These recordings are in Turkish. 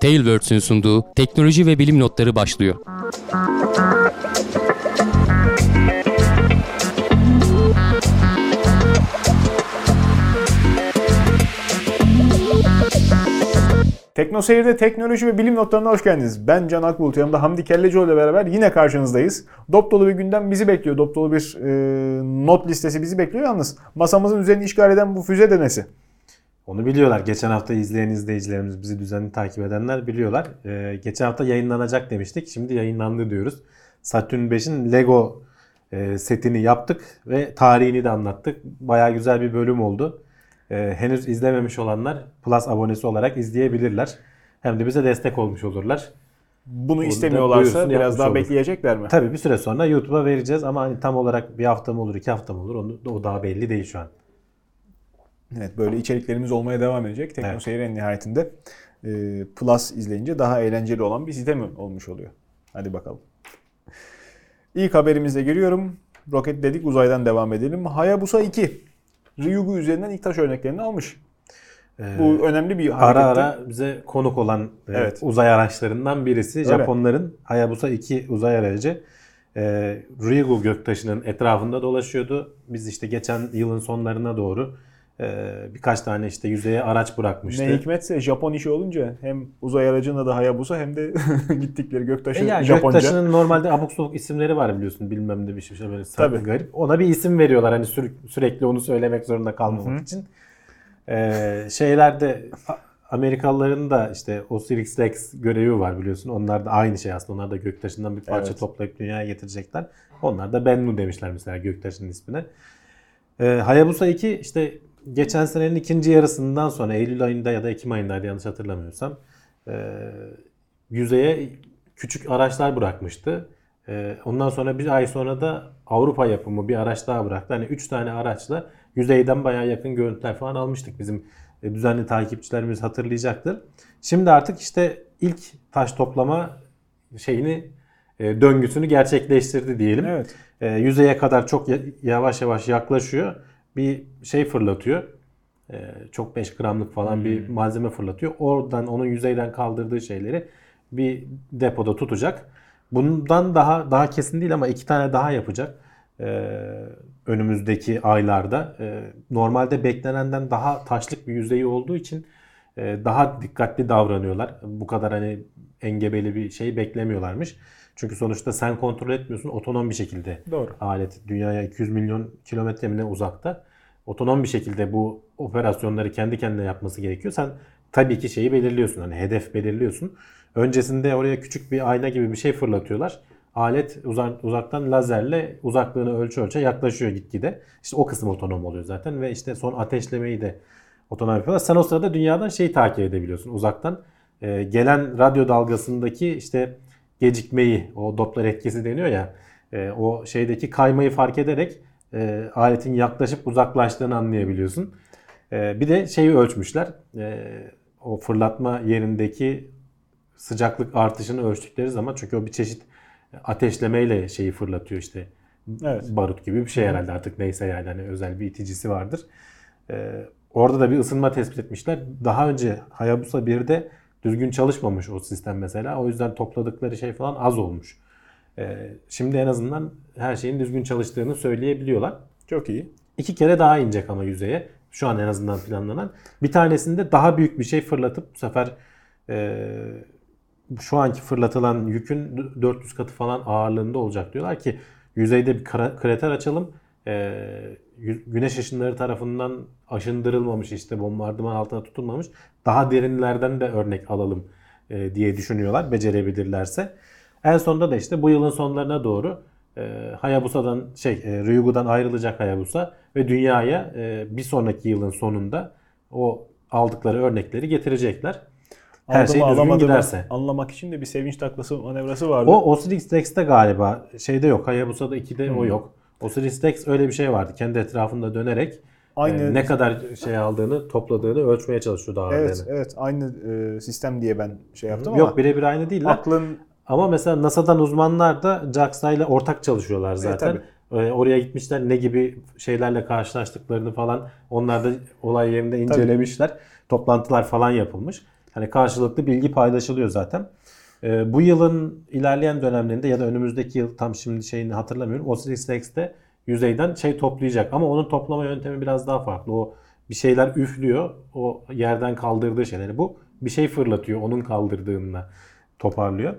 Tailwords'ün sunduğu teknoloji ve bilim notları başlıyor. Tekno Seyir'de teknoloji ve bilim notlarına hoş geldiniz. Ben Can Akbulut, yanımda Hamdi Kellecioğlu ile beraber yine karşınızdayız. Dop dolu bir gündem bizi bekliyor. Dop dolu bir e, not listesi bizi bekliyor yalnız. Masamızın üzerini işgal eden bu füze denesi. Onu biliyorlar. Geçen hafta izleyen izleyicilerimiz, bizi düzenli takip edenler biliyorlar. Ee, geçen hafta yayınlanacak demiştik. Şimdi yayınlandı diyoruz. Saturn 5'in Lego e, setini yaptık ve tarihini de anlattık. Baya güzel bir bölüm oldu. Ee, henüz izlememiş olanlar Plus abonesi olarak izleyebilirler. Hem de bize destek olmuş olurlar. Bunu da istemiyorlarsa biraz daha olur. bekleyecekler mi? Tabii bir süre sonra YouTube'a vereceğiz ama hani tam olarak bir hafta mı olur, iki hafta mı olur onu, o daha belli değil şu an. Evet böyle içeriklerimiz olmaya devam edecek. Tekno Evet. Seyir en nihayetinde e, Plus izleyince daha eğlenceli olan bir site mi olmuş oluyor? Hadi bakalım. İlk haberimizle giriyorum. Roket dedik uzaydan devam edelim. Hayabusa 2. Ryugu üzerinden ilk taş örneklerini almış. Bu önemli bir Ara hareketti. ara bize konuk olan e, Evet. uzay araçlarından birisi. Öyle. Japonların Hayabusa 2 uzay aracı e, Ryugu göktaşının etrafında dolaşıyordu. Biz işte geçen yılın sonlarına doğru birkaç tane işte yüzeye araç bırakmıştı. Ne hikmetse Japon işi olunca hem uzay aracının adı Hayabusa hem de gittikleri göktaşı E yani Japonca. göktaşının normalde abuk sabuk isimleri var biliyorsun bilmem ne bir şey böyle Tabii. Garip. Ona bir isim veriyorlar hani sür- sürekli onu söylemek zorunda kalmamak için. Ee, şeylerde Amerikalıların da işte Osiris Rex görevi var biliyorsun. Onlar da aynı şey aslında. Onlar da göktaşından bir parça Evet. toplayıp dünyaya getirecekler. Onlar da Bennu demişler mesela göktaşının ismine. Ee, Hayabusa 2 işte geçen senenin ikinci yarısından sonra Eylül ayında ya da Ekim ayındaydı yanlış hatırlamıyorsam e, yüzeye küçük araçlar bırakmıştı. E, ondan sonra bir ay sonra da Avrupa yapımı bir araç daha bıraktı. Hani 3 tane araçla yüzeyden bayağı yakın görüntüler falan almıştık. Bizim e, düzenli takipçilerimiz hatırlayacaktır. Şimdi artık işte ilk taş toplama şeyini e, döngüsünü gerçekleştirdi diyelim. Evet. E, yüzeye kadar çok ya- yavaş yavaş yaklaşıyor. Bir şey fırlatıyor. E, çok 5 gramlık falan bir malzeme fırlatıyor. Oradan onun yüzeyden kaldırdığı şeyleri bir depoda tutacak. Bundan daha daha kesin değil ama iki tane daha yapacak. E, önümüzdeki aylarda. E, normalde beklenenden daha taşlık bir yüzeyi olduğu için e, daha dikkatli davranıyorlar. Bu kadar hani engebeli bir şey beklemiyorlarmış. Çünkü sonuçta sen kontrol etmiyorsun. Otonom bir şekilde Doğru. alet dünyaya 200 milyon kilometre mi ne uzakta. Otonom bir şekilde bu operasyonları kendi kendine yapması gerekiyor. Sen tabii ki şeyi belirliyorsun. Hani hedef belirliyorsun. Öncesinde oraya küçük bir ayna gibi bir şey fırlatıyorlar. Alet uzak, uzaktan lazerle uzaklığını ölçü ölçe yaklaşıyor gitgide. İşte o kısım otonom oluyor zaten ve işte son ateşlemeyi de otonom yapıyorlar. Sen o sırada dünyadan şeyi takip edebiliyorsun uzaktan. Ee, gelen radyo dalgasındaki işte gecikmeyi, o Doppler etkisi deniyor ya, e, o şeydeki kaymayı fark ederek e, aletin yaklaşıp uzaklaştığını anlayabiliyorsun. E, bir de şeyi ölçmüşler. E, o fırlatma yerindeki sıcaklık artışını ölçtükleri zaman çünkü o bir çeşit ateşlemeyle şeyi fırlatıyor işte. Evet. Barut gibi bir şey herhalde artık neyse yani hani özel bir iticisi vardır. E, orada da bir ısınma tespit etmişler. Daha önce Hayabusa 1'de düzgün çalışmamış o sistem mesela. O yüzden topladıkları şey falan az olmuş. Ee, şimdi en azından her şeyin düzgün çalıştığını söyleyebiliyorlar. Çok iyi. İki kere daha inecek ama yüzeye. Şu an en azından planlanan. Bir tanesinde daha büyük bir şey fırlatıp bu sefer e, şu anki fırlatılan yükün 400 katı falan ağırlığında olacak diyorlar ki yüzeyde bir krater açalım. E, gü- güneş ışınları tarafından aşındırılmamış işte bombardıman altına tutulmamış daha derinlerden de örnek alalım e, diye düşünüyorlar becerebilirlerse. En sonunda da işte bu yılın sonlarına doğru e, Hayabusa'dan şey e, Ryugu'dan ayrılacak Hayabusa ve dünyaya e, bir sonraki yılın sonunda o aldıkları örnekleri getirecekler. Her Aldım, şey düzgün giderse. Anlamak için de bir sevinç taklası manevrası vardı. O Osiris Rex'te galiba şeyde yok. Hayabusa'da 2'de Hmm. o yok. Osiris Rex öyle bir şey vardı. Kendi etrafında dönerek Aynı- e, ne kadar şey aldığını, topladığını ölçmeye çalışıyordu ağırlığını. evet, evet. Aynı e, sistem diye ben şey yaptım Yok ama birebir aynı değiller. aklın Ama mesela NASA'dan uzmanlar da JAXA ile ortak çalışıyorlar zaten. Ee, oraya gitmişler ne gibi şeylerle karşılaştıklarını falan onlar da olay yerinde incelemişler. Toplantılar falan yapılmış. Hani karşılıklı bilgi paylaşılıyor zaten. Ee, bu yılın ilerleyen dönemlerinde ya da önümüzdeki yıl tam şimdi şeyini hatırlamıyorum. Osiris Rex'te yüzeyden şey toplayacak ama onun toplama yöntemi biraz daha farklı. O bir şeyler üflüyor. O yerden kaldırdığı şeyleri. Bu bir şey fırlatıyor. Onun kaldırdığında toparlıyor.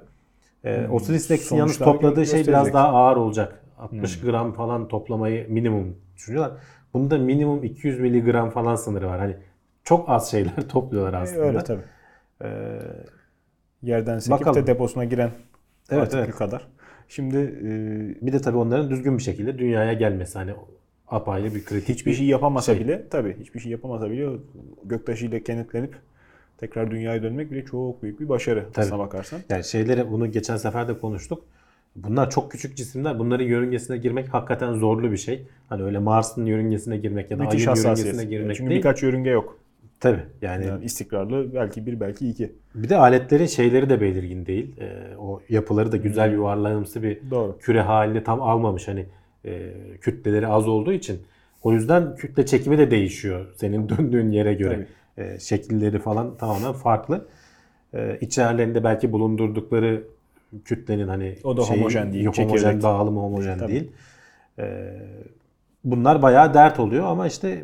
Ee, Hmm, Osiris Rex'in yalnız sonuçlar topladığı şey biraz daha ağır olacak. 60 Hmm. gram falan toplamayı minimum düşünüyorlar. Bunda minimum 200 miligram falan sınırı var. Hani çok az şeyler topluyorlar E, aslında. Öyle tabii. Ee, Yerden sekip Bakalım. de deposuna giren Evet, evet. kadar. Şimdi e, bir de tabii onların düzgün bir şekilde dünyaya gelmesi hani apayrı bir kritik hiçbir şey yapamasa şey. bile tabii hiçbir şey yapamasa bile göktaşıyla kenetlenip tekrar dünyaya dönmek bile çok büyük bir başarı Tabii. aslına bakarsan. Yani şeyleri bunu geçen sefer de konuştuk. Bunlar çok küçük cisimler. Bunların yörüngesine girmek hakikaten zorlu bir şey. Hani öyle Mars'ın yörüngesine girmek ya da Müthiş Ay'ın yörüngesine girmek Çünkü değil. birkaç yörünge yok. Tabii yani, Yani istikrarlı belki bir belki iki. bir de aletlerin şeyleri de belirgin değil. Ee, o yapıları da güzel yuvarlanımsı bir Doğru. küre halini tam almamış. Hani e, kütleleri az olduğu için. O yüzden kütle çekimi de değişiyor senin döndüğün yere göre. E, şekilleri falan tamamen farklı. E, içerilerinde belki bulundurdukları kütlenin hani O da homojen değil, Homojen çekirdek. dağılımı homojen Tabii. değil. E, bunlar bayağı dert oluyor ama işte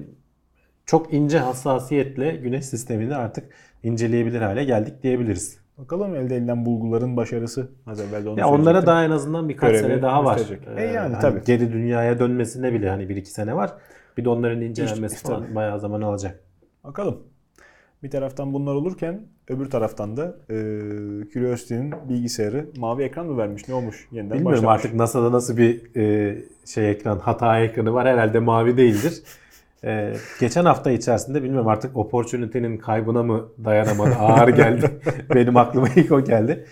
çok ince hassasiyetle güneş sistemini artık inceleyebilir hale geldik diyebiliriz. Bakalım elde edilen bulguların başarısı. Az evvel de onu Ya onlara daha en azından birkaç Görevi sene daha var. E Ee, yani hani tabii. Geri dünyaya dönmesine bile hani bir iki sene var. Bir de onların incelenmesi İşte, falan tabii. bayağı zaman alacak. Bakalım. Bir taraftan bunlar olurken öbür taraftan da e, Curiosity'nin bilgisayarı mavi ekran mı vermiş? Ne olmuş? Yeniden Bilmiyorum başlamış. artık NASA'da nasıl bir e, şey ekran, hata ekranı var. Herhalde mavi değildir. E, geçen hafta içerisinde bilmiyorum artık Opportunity'nin kaybına mı dayanamadı, ağır geldi. Benim aklıma ilk o geldi.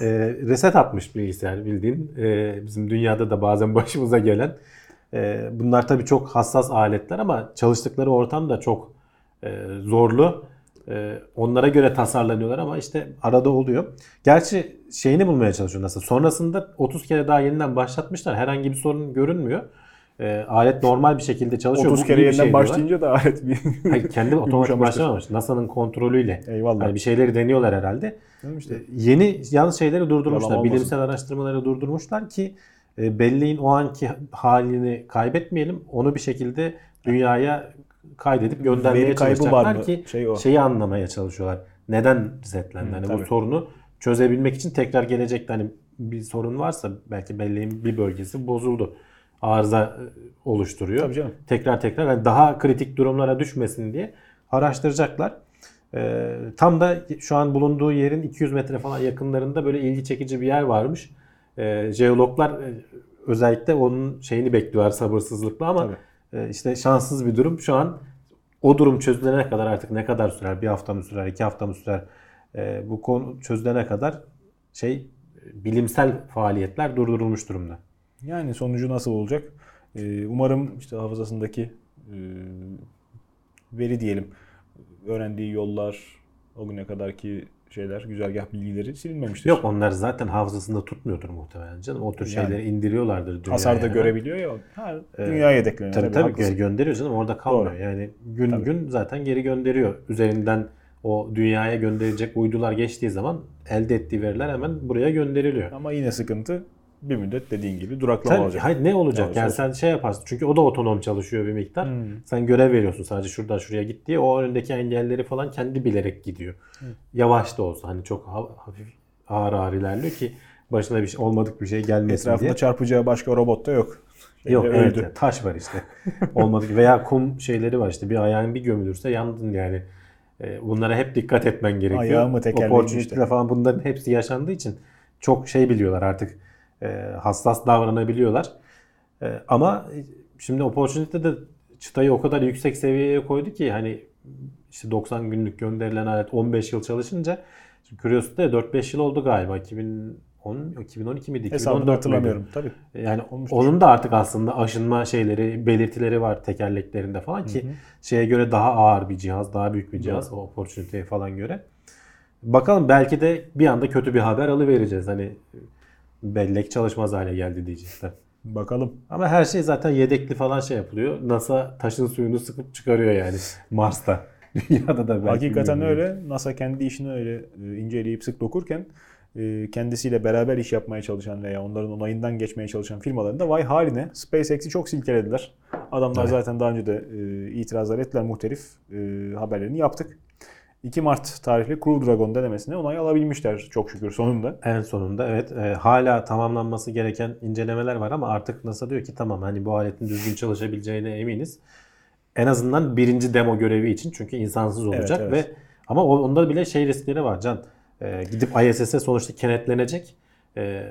E, reset atmış bilgisayar bildiğin. E, bizim dünyada da bazen başımıza gelen. E, bunlar tabii çok hassas aletler ama çalıştıkları ortam da çok e, zorlu. E, onlara göre tasarlanıyorlar ama işte arada oluyor. Gerçi şeyini bulmaya çalışıyor NASA. Sonrasında 30 kere daha yeniden başlatmışlar. Herhangi bir sorun görünmüyor. E, alet normal bir şekilde çalışıyor. 30 Bu kere yeniden şey başlayınca da alet bir Hayır, kendi otomatik başlamamış. NASA'nın kontrolüyle. Eyvallah. Hani bir şeyleri deniyorlar herhalde. Mi işte? E, Yeni yalnız şeyleri durdurmuşlar. Yalan olmasın. Bilimsel araştırmaları durdurmuşlar ki e, belleğin o anki halini kaybetmeyelim. Onu bir şekilde dünyaya kaydedip göndermeye Veri çalışacaklar var mı? ki Şey o. şeyi anlamaya çalışıyorlar. Neden resetlendi? Hani bu tabii. sorunu çözebilmek için tekrar gelecekte hani bir sorun varsa belki belleğin bir bölgesi bozuldu. Arıza e, oluşturuyor. Tabii canım. Tekrar tekrar hani daha kritik durumlara düşmesin diye araştıracaklar. Ee, tam da şu an bulunduğu yerin 200 metre falan yakınlarında böyle ilgi çekici bir yer varmış. Ee, jeologlar e, özellikle onun şeyini bekliyorlar sabırsızlıkla ama e, işte şanssız bir durum. Şu an o durum çözülene kadar artık ne kadar sürer? Bir hafta mı sürer? iki hafta mı sürer? Ee, bu konu çözülene kadar şey bilimsel faaliyetler durdurulmuş durumda. Yani sonucu nasıl olacak? Ee, umarım işte hafızasındaki e, veri diyelim öğrendiği yollar o güne kadarki şeyler, güzergah bilgileri silinmemiştir. Yok onlar zaten hafızasında tutmuyordur muhtemelen canım. O tür Yani. şeyleri indiriyorlardır dünyaya. Hasarda hemen. görebiliyor ya. Ha, Ee, dünyaya yedekleniyor. Tabii tabii haklısın. gönderiyor canım orada kalmıyor. Doğru. Yani gün Tabii. gün zaten geri gönderiyor. Üzerinden o dünyaya gönderecek uydular geçtiği zaman elde ettiği veriler hemen buraya gönderiliyor. Ama yine sıkıntı bir müddet dediğin gibi duraklama Tabii, olacak. hayır, ne olacak? Yani olsun. sen şey yaparsın. Çünkü o da otonom çalışıyor bir miktar. Hmm. Sen görev veriyorsun sadece şuradan şuraya git diye. O önündeki engelleri falan kendi bilerek gidiyor. Yavaş da olsa hani çok ha- hafif ağır ağır ilerliyor ki başına bir şey olmadık bir şey gelmesin Etrafında diye. çarpacağı başka robot da yok. Şeyde Yok öldü. evet taş var işte. Olmadık veya kum şeyleri var işte bir ayağın bir gömülürse yandın yani. Ee, Bunlara hep dikkat etmen gerekiyor. Ayağı mı, tekerleği mi Opportunity'de işte. falan bunların hepsi yaşandığı için çok şey biliyorlar artık. E, hassas davranabiliyorlar. E, ama şimdi Opportunity'de de çıtayı o kadar yüksek seviyeye koydu ki hani işte 90 günlük gönderilen alet 15 yıl çalışınca şimdi Curiosity'de 4-5 yıl oldu galiba. 2010 2012 miydi? Hesabını 2014 müydü? hatırlamıyorum. Tabii. Yani Olmuştur. onun da artık aslında aşınma şeyleri, belirtileri var tekerleklerinde falan ki şeye göre daha ağır bir cihaz, daha büyük bir cihaz o Opportunity'ye falan göre. Bakalım belki de bir anda kötü bir haber alıvereceğiz. Hani bellek çalışmaz hale geldi diyecekler. Bakalım. Ama her şey zaten yedekli falan şey yapılıyor. NASA taşın suyunu sıkıp çıkarıyor yani Mars'ta. Dünyada da belki Hakikaten öyle. NASA kendi işini öyle e, inceleyip sık dokurken e, kendisiyle beraber iş yapmaya çalışan veya onların onayından geçmeye çalışan firmaların da vay haline SpaceX'i çok silkelediler. Adamlar Evet. zaten daha önce de e, itirazlar ettiler muhtelif haberlerini yaptık. 2 Mart tarihli Crew Dragon denemesine onay alabilmişler çok şükür sonunda. En sonunda evet e, hala tamamlanması gereken incelemeler var ama artık NASA diyor ki tamam hani bu aletin düzgün çalışabileceğine eminiz. En azından birinci demo görevi için çünkü insansız olacak evet. ve ama onda bile şey riskleri var Can. E, gidip ISS'e sonuçta kenetlenecek e,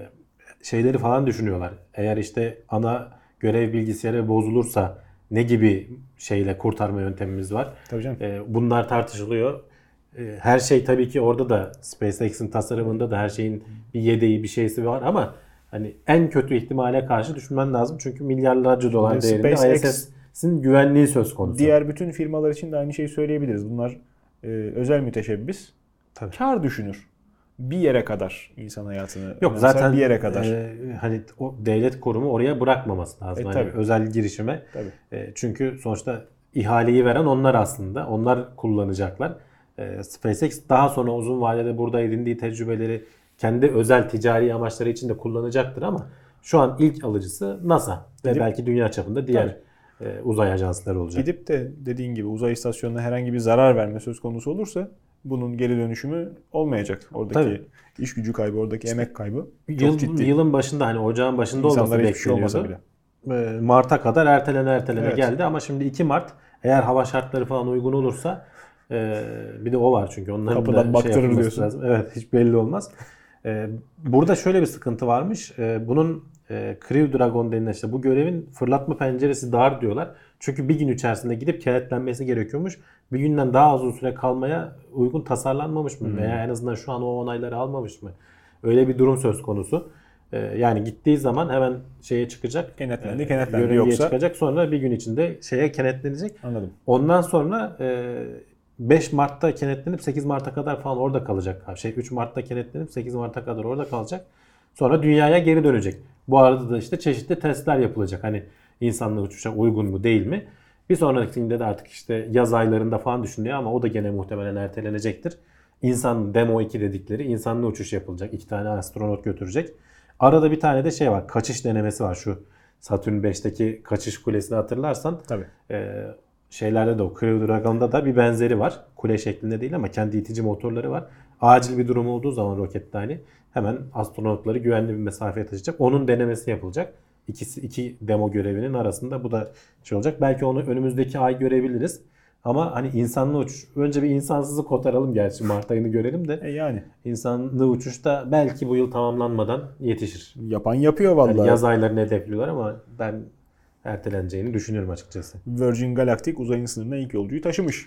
şeyleri falan düşünüyorlar. Eğer işte ana görev bilgisayarı bozulursa ne gibi şeyle kurtarma yöntemimiz var? Tabii canım. E, bunlar tartışılıyor. E, Her şey tabii ki orada da SpaceX'in tasarımında da her şeyin bir yedeği bir şeysi var ama hani en kötü ihtimale karşı düşünmen lazım. Çünkü milyarlarca dolar Şimdi değerinde SpaceX ISS'in güvenliği söz konusu. Diğer bütün firmalar için de aynı şeyi söyleyebiliriz. Bunlar e, özel müteşebbis. Tabii. Kar düşünür. Bir yere kadar insan hayatını Yok zaten bir yere kadar. e, hani o devlet kurumu oraya bırakmaması lazım. E, Hani tabii. özel girişime. Tabii. E, çünkü sonuçta ihaleyi veren onlar aslında. Onlar kullanacaklar. E, SpaceX daha sonra uzun vadede burada edindiği tecrübeleri kendi özel ticari amaçları için de kullanacaktır ama şu an ilk alıcısı NASA ve Gidip- belki dünya çapında diğer e, uzay ajansları olacak. Gidip de dediğin gibi uzay istasyonuna herhangi bir zarar verme söz konusu olursa bunun geri dönüşümü olmayacak. Oradaki Tabii. iş gücü kaybı, oradaki emek kaybı çok Yıl, ciddi. yılın başında hani ocağın başında olması İnsanlara hiçbir şey bekleniyordu. olmasa bile. E, Mart'a kadar ertelene ertelene Evet. geldi ama şimdi 2 Mart eğer hava şartları falan uygun olursa e, bir de o var çünkü onların Kapıdan da şey baktırır yapılması diyorsun. lazım. Evet hiç belli olmaz. E, burada şöyle bir sıkıntı varmış. E, bunun e, Crew Dragon denilen işte bu görevin fırlatma penceresi dar diyorlar. Çünkü bir gün içerisinde gidip kenetlenmesi gerekiyormuş. Bir günden daha uzun süre kalmaya uygun tasarlanmamış mı? Hmm. Veya en azından şu an o onayları almamış mı? Öyle bir durum söz konusu. E, yani gittiği zaman hemen şeye çıkacak. Kenetlendi, e, kenetlendi. Yoksa- çıkacak. Sonra bir gün içinde şeye kenetlenecek. Anladım. Ondan sonra e, 5 Mart'ta kenetlenip 8 Mart'a kadar falan orada kalacak. Şey 3 Mart'ta kenetlenip 8 Mart'a kadar orada kalacak. Sonra dünyaya geri dönecek. Bu arada da işte çeşitli testler yapılacak. Hani insanla uçuşa uygun mu değil mi? Bir sonrakinde de artık işte yaz aylarında falan düşünülüyor ama o da gene muhtemelen ertelenecektir. İnsan Demo 2 dedikleri insanlı uçuş yapılacak. İki tane astronot götürecek. Arada bir tane de şey var. Kaçış denemesi var şu Satürn 5'teki kaçış kulesini hatırlarsan. Tabii. Ee, şeylerde de o Crew Dragon'da da bir benzeri var. Kule şeklinde değil ama kendi itici motorları var. Acil bir durum olduğu zaman rokette hani hemen astronotları güvenli bir mesafeye taşıyacak. Onun denemesi yapılacak. İkisi iki demo görevinin arasında bu da şey olacak. Belki onu önümüzdeki ay görebiliriz. Ama hani insanlı uçuş. Önce bir insansızı kotaralım gerçi Mart ayını görelim de. E yani İnsanlı uçuşta belki bu yıl tamamlanmadan yetişir. yapan yapıyor Yani vallahi. yaz aylarını hedefliyorlar ama ben erteleneceğini düşünüyorum açıkçası. Virgin Galactic uzayın sınırına ilk yolcuyu taşımış.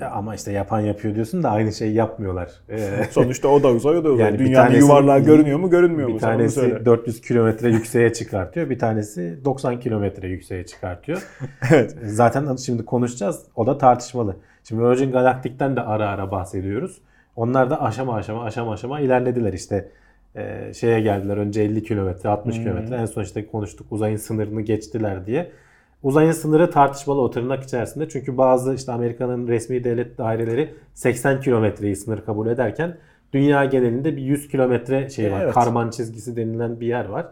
Ya ama işte yapan yapıyor diyorsun da aynı şeyi yapmıyorlar. Ee, Sonuçta o da uzay, o da uzay. Yani bir Dünyanın tanesi- yuvarlağı görünüyor mu, görünmüyor mu? bir Sen onu tanesi söyle. 400 kilometre yükseğe çıkartıyor. Bir tanesi 90 kilometre yükseğe çıkartıyor. Evet. Zaten şimdi konuşacağız. O da tartışmalı. Şimdi Virgin Galactic'ten de ara ara bahsediyoruz. Onlar da aşama aşama aşama aşama ilerlediler işte. Ee, şeye geldiler önce 50 kilometre 60 Hmm. kilometre en son işte konuştuk uzayın sınırını geçtiler diye. Uzayın sınırı tartışmalı o tırnak içerisinde. Çünkü bazı işte Amerika'nın resmi devlet daireleri 80 kilometreyi sınır kabul ederken dünya genelinde bir 100 kilometre şey var. Evet. Karman çizgisi denilen bir yer var.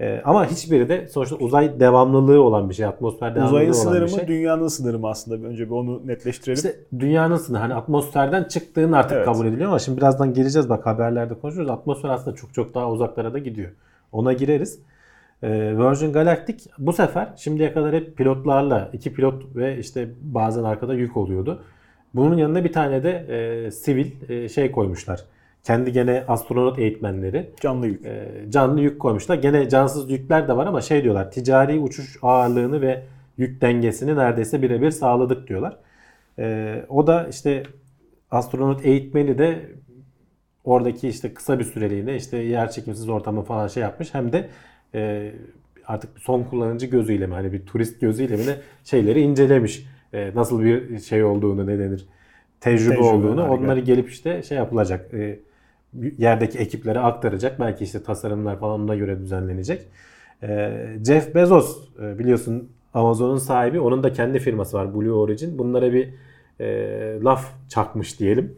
Ee, ama hiçbiri de sonuçta uzay devamlılığı olan bir şey. Atmosfer devamlılığı Uzayın olan sınırı bir mı, şey. dünyanın sınırı mı aslında? Önce bir onu netleştirelim. İşte dünyanın sınırı hani atmosferden çıktığın artık Evet. kabul ediliyor ama şimdi birazdan geleceğiz bak haberlerde konuşuyoruz. Atmosfer aslında çok çok daha uzaklara da gidiyor. Ona gireriz. Ee, Virgin Galactic bu sefer şimdiye kadar hep pilotlarla iki pilot ve işte bazen arkada yük oluyordu. Bunun yanına bir tane de e, sivil e, şey koymuşlar. Kendi gene astronot eğitmenleri Canlı yük. e, canlı yük koymuşlar. Gene cansız yükler de var ama şey diyorlar ticari uçuş ağırlığını ve yük dengesini neredeyse birebir sağladık diyorlar. E, o da işte astronot eğitmeni de oradaki işte kısa bir süreliğine işte yer çekimsiz ortamı falan şey yapmış. Hem de e, artık son kullanıcı gözüyle mi hani bir turist gözüyle mi şeyleri incelemiş. E, nasıl bir şey olduğunu ne denir tecrübe, Tecrübe, olduğunu harika. onları gelip işte şey yapılacak. E, yerdeki ekiplere aktaracak. Belki işte tasarımlar falan ona göre düzenlenecek. E, Jeff Bezos e, biliyorsun Amazon'un sahibi. Onun da kendi firması var Blue Origin. Bunlara bir e, laf çakmış diyelim.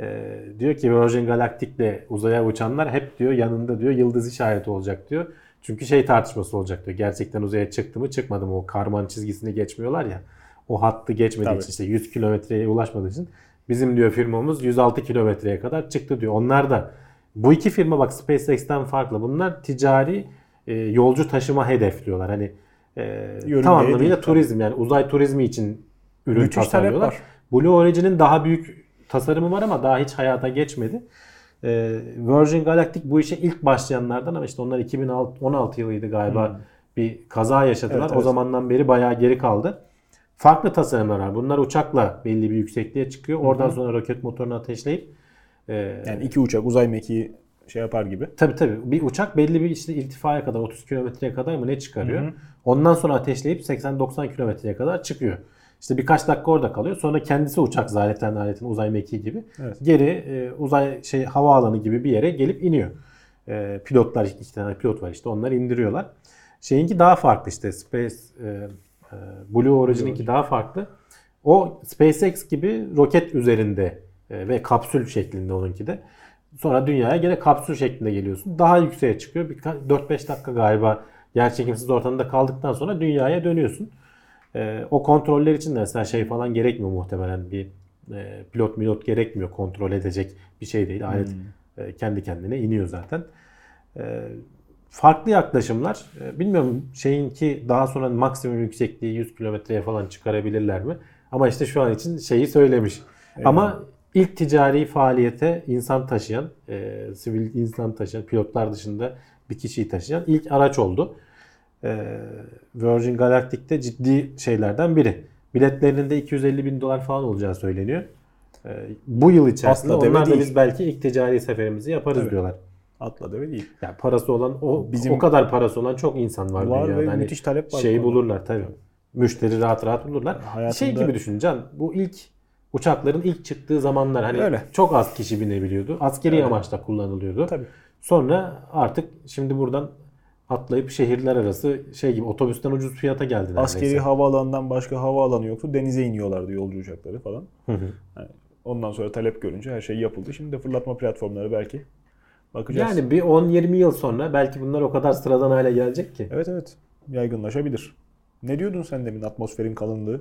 E, diyor ki Virgin Galactic'le uzaya uçanlar hep diyor yanında diyor yıldız işareti olacak diyor. Çünkü şey tartışması olacak diyor. Gerçekten uzaya çıktı mı çıkmadı mı o karman çizgisini geçmiyorlar ya. O hattı geçmediği Tabii. için işte 100 kilometreye ulaşmadığı için bizim diyor firmamız 106 kilometreye kadar çıktı diyor. Onlar da bu iki firma bak SpaceX'ten farklı. Bunlar ticari e, yolcu taşıma hedefliyorlar. Hani e, Yörüngeye tam anlamıyla turizm yani uzay turizmi için ürün Müthiş tasarlıyorlar. var. Blue Origin'in daha büyük tasarımı var ama daha hiç hayata geçmedi. Ee, Virgin Galactic bu işe ilk başlayanlardan ama işte onlar 2016 yılıydı galiba bir kaza yaşadılar. Hmm. Evet, O evet. zamandan beri bayağı geri kaldı. Farklı tasarımlar var. Bunlar uçakla belli bir yüksekliğe çıkıyor. Oradan sonra roket motorunu ateşleyip e, Yani iki uçak uzay mekiği şey yapar gibi. Tabii tabii. Bir uçak belli bir işte irtifaya kadar 30 kilometreye kadar mı ne çıkarıyor? Ondan sonra ateşleyip 80-90 kilometreye kadar çıkıyor. İşte birkaç dakika orada kalıyor. Sonra kendisi uçak zaten aletin uzay mekiği gibi. Evet. Geri e, uzay şey havaalanı gibi bir yere gelip iniyor. E, pilotlar iki tane pilot var işte onlar indiriyorlar. Şeyinki daha farklı işte Space e, Blue Origin'inki daha farklı. O SpaceX gibi roket üzerinde e, ve kapsül şeklinde onunki de. Sonra dünyaya gene kapsül şeklinde geliyorsun. Daha yükseğe çıkıyor. Bir 4-5 dakika galiba yer çekimsiz ortamda kaldıktan sonra dünyaya dönüyorsun. E, o kontroller için de mesela şey falan gerekmiyor muhtemelen bir e, pilot milot gerekmiyor kontrol edecek bir şey değil. Alet e, kendi kendine iniyor zaten. Farklı yaklaşımlar. E, bilmiyorum şeyinki daha sonra maksimum yüksekliği 100 kilometreye falan çıkarabilirler mi? Ama işte şu an için şeyi söylemiş. Ama ilk ticari faaliyete insan taşıyan, e, sivil insan taşıyan, pilotlar dışında bir kişiyi taşıyan ilk araç oldu. E, Virgin Galactic'te ciddi şeylerden biri. Biletlerinin de 250 bin dolar falan olacağı söyleniyor. E, bu yıl içerisinde Asla deve onlar da değil. biz belki ilk ticari seferimizi yaparız Tabii. diyorlar. Atla deve değil. Yani parası olan o Bizim- o kadar parası olan çok insan var, Var dünyada. ve Hani müthiş talep var Şeyi bulurlar tabii. Müşteri rahat rahat bulurlar. Hayatında- Şey gibi düşün Can. Bu ilk uçakların ilk çıktığı zamanlar hani Öyle. çok az kişi binebiliyordu. Askeri amaçla kullanılıyordu. Tabii. Sonra artık şimdi buradan atlayıp şehirler arası şey gibi otobüsten ucuz fiyata geldi neredeyse. Askeri havaalanından başka havaalanı yoktu. Denize iniyorlardı yolcu uçakları falan. Hı hı. Yani ondan sonra talep görünce her şey yapıldı. Şimdi de fırlatma platformları belki. Bakacağız. Yani bir 10-20 yıl sonra belki bunlar o kadar sıradan hale gelecek ki. Evet evet. Yaygınlaşabilir. Ne diyordun sen demin atmosferin kalınlığı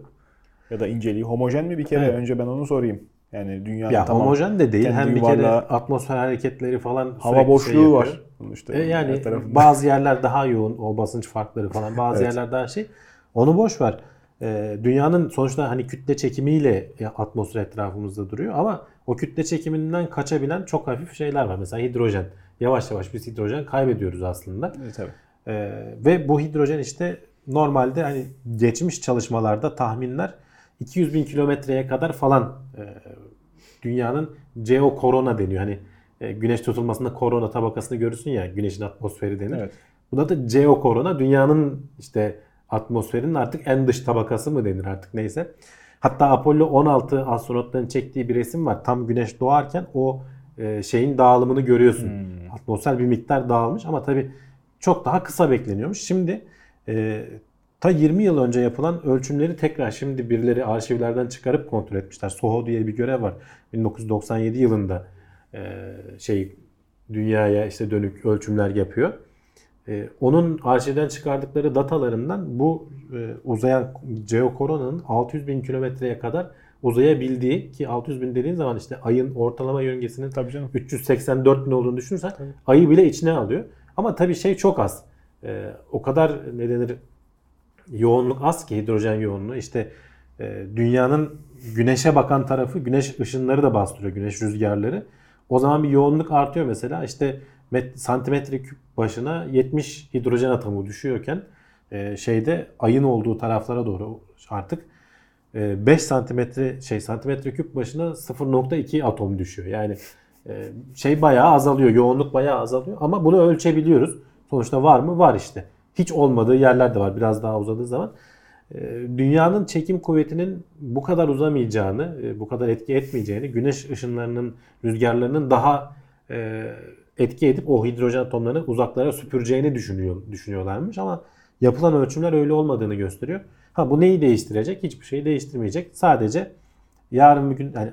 ya da inceliği? Homojen mi bir kere? Evet. Önce ben onu sorayım. Yani dünyanın Ya tamam homojen de değil. Hem bir kere atmosfer hareketleri falan hava boşluğu şey yapıyor. var. İşte E yani bazı yerler daha yoğun o basınç farkları falan. Bazı Evet. yerler daha şey. Onu boş ver. E, dünyanın sonuçta hani kütle çekimiyle e, atmosfer etrafımızda duruyor ama o kütle çekiminden kaçabilen çok hafif şeyler var. Mesela hidrojen. Yavaş yavaş biz hidrojen kaybediyoruz aslında. Evet, tabii. E, ve bu hidrojen işte normalde hani geçmiş çalışmalarda tahminler 200 bin kilometreye kadar falan e, dünyanın geo korona deniyor. Hani e, güneş tutulmasında korona tabakasını görürsün ya güneşin atmosferi denir. Evet. Buna da geo korona dünyanın işte atmosferinin artık en dış tabakası mı denir artık neyse. Hatta Apollo 16 astronotların çektiği bir resim var. Tam güneş doğarken o e, şeyin dağılımını görüyorsun. Atmosfer bir miktar dağılmış ama tabii çok daha kısa bekleniyormuş. Şimdi e, ta 20 yıl önce yapılan ölçümleri tekrar şimdi birileri arşivlerden çıkarıp kontrol etmişler. SOHO diye bir görev var. 1997 yılında e, şey dünyaya işte dönük ölçümler yapıyor. E, onun arşivden çıkardıkları datalarından bu e, uzayan geokoronanın 600 bin kilometreye kadar uzayabildiği ki 600 bin dediğin zaman işte ayın ortalama yörüngesinin Tabii canım. 384 bin olduğunu düşünürsen ayı bile içine alıyor. Ama tabii şey çok az. Ee, o kadar ne denir yoğunluk az ki hidrojen yoğunluğu. İşte e, dünyanın güneşe bakan tarafı güneş ışınları da bastırıyor. Güneş rüzgarları. O zaman bir yoğunluk artıyor mesela. İşte met, santimetre küp başına 70 hidrojen atomu düşüyorken e, şeyde ayın olduğu taraflara doğru artık 5 santimetre şey santimetre küp başına 0.2 atom düşüyor. Yani e, şey bayağı azalıyor. Yoğunluk bayağı azalıyor. Ama bunu ölçebiliyoruz. Sonuçta var mı? Var işte. Hiç olmadığı yerler de var. Biraz daha uzadığı zaman. E, Dünyanın çekim kuvvetinin bu kadar uzamayacağını, e, bu kadar etki etmeyeceğini, güneş ışınlarının, rüzgarlarının daha e, etki edip o hidrojen atomlarını uzaklara süpüreceğini düşünüyor, düşünüyorlarmış ama yapılan ölçümler öyle olmadığını gösteriyor. Ha bu neyi değiştirecek? Hiçbir şeyi değiştirmeyecek. Sadece yarın bir gün hani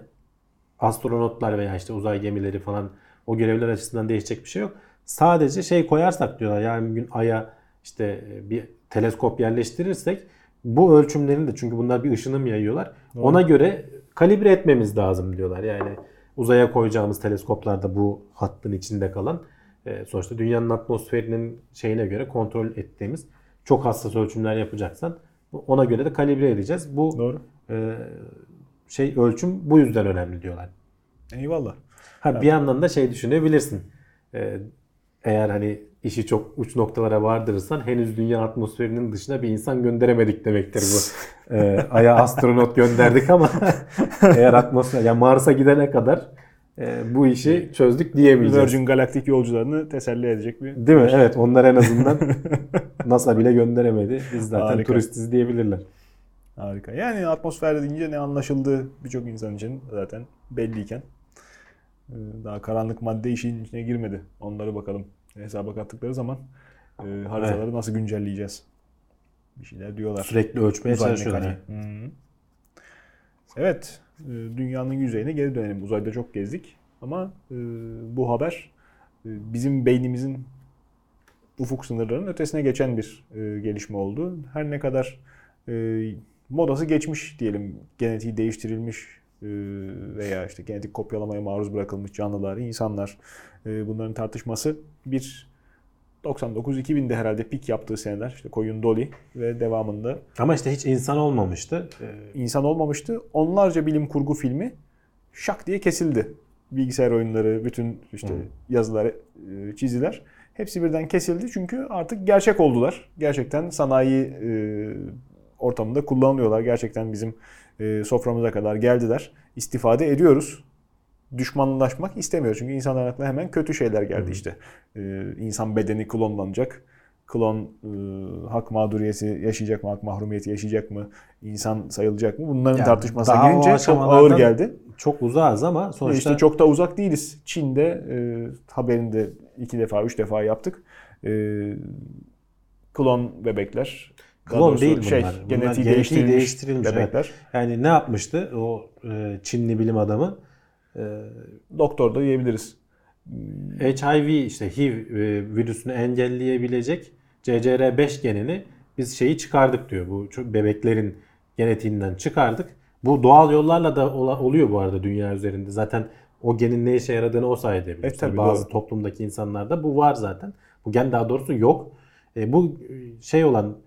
astronotlar veya işte uzay gemileri falan o görevler açısından değişecek bir şey yok. Sadece şey koyarsak diyorlar yarın bir gün Ay'a işte bir teleskop yerleştirirsek bu ölçümlerin de çünkü bunlar bir ışınım yayıyorlar. Ona göre kalibre etmemiz lazım diyorlar. Yani uzaya koyacağımız teleskoplarda bu hattın içinde kalan e, sonuçta dünyanın atmosferinin şeyine göre kontrol ettiğimiz çok hassas ölçümler yapacaksan ona göre de kalibre edeceğiz. Bu Doğru. e, şey ölçüm bu yüzden önemli diyorlar. Eyvallah. Ha bir yandan da şey düşünebilirsin. Ee, eğer hani işi çok uç noktalara vardırırsan henüz dünya atmosferinin dışına bir insan gönderemedik demektir bu. Ee, Ay'a astronot gönderdik ama eğer atmosfer ya Mars'a gidene kadar e, bu işi çözdük diyemeyeceğiz. Virgin Galactic yolcularını teselli edecek bir Değil mi? Evet onlar en azından NASA bile gönderemedi. Biz zaten Harika. turistiz diyebilirler. Harika. Yani atmosfer deyince ne anlaşıldığı birçok insan için zaten belliyken e, daha karanlık madde işin içine girmedi. Onları bakalım hesaba kattıkları zaman e, haritaları nasıl güncelleyeceğiz? Bir şeyler diyorlar. Sürekli ölçmeye çalışıyorlar. Evet, e, dünyanın yüzeyine geri dönelim. Uzayda çok gezdik ama e, bu haber e, bizim beynimizin ufuk sınırlarının ötesine geçen bir e, gelişme oldu. Her ne kadar e, modası geçmiş diyelim, genetiği değiştirilmiş veya işte genetik kopyalamaya maruz bırakılmış canlılar, insanlar e, bunların tartışması bir 99-2000'de herhalde pik yaptığı seneler işte koyun Dolly ve devamında Ama işte hiç insan olmamıştı. Ee, insan olmamıştı. Onlarca bilim kurgu filmi şak diye kesildi. Bilgisayar oyunları, bütün işte yazılar, e, çiziler hepsi birden kesildi çünkü artık gerçek oldular. Gerçekten sanayi e, ortamında kullanılıyorlar. Gerçekten bizim e, soframıza kadar geldiler. İstifade ediyoruz. Düşmanlaşmak istemiyor çünkü insanların aklına hemen kötü şeyler geldi işte. E, insan bedeni klonlanacak. Klon e, hak mağduriyeti yaşayacak mı, hak mahrumiyeti yaşayacak mı, insan sayılacak mı? Bunların Yani tartışmasına girince çok ağır geldi. çok uzağız ama İşte sonuçta çok da uzak değiliz. Çin'de e, haberini de iki defa, üç defa yaptık. E, klon bebekler. Klon değil bunlar. Şey, Bunlar genetiği, genetiği değiştirilmiş, değiştirilmiş, evet. bebekler. Yani ne yapmıştı o e, Çinli bilim adamı? E, Doktor da diyebiliriz. HIV işte HIV e, virüsünü engelleyebilecek CCR5 genini biz şeyi çıkardık diyor. Bu bebeklerin genetiğinden çıkardık. Bu doğal yollarla da oluyor bu arada dünya üzerinde. Zaten o genin ne işe yaradığını o sayede biliyoruz. Evet, tabii, Bazı doğru. toplumdaki insanlarda bu var zaten. Bu gen daha doğrusu yok. E, bu e, şey olan e,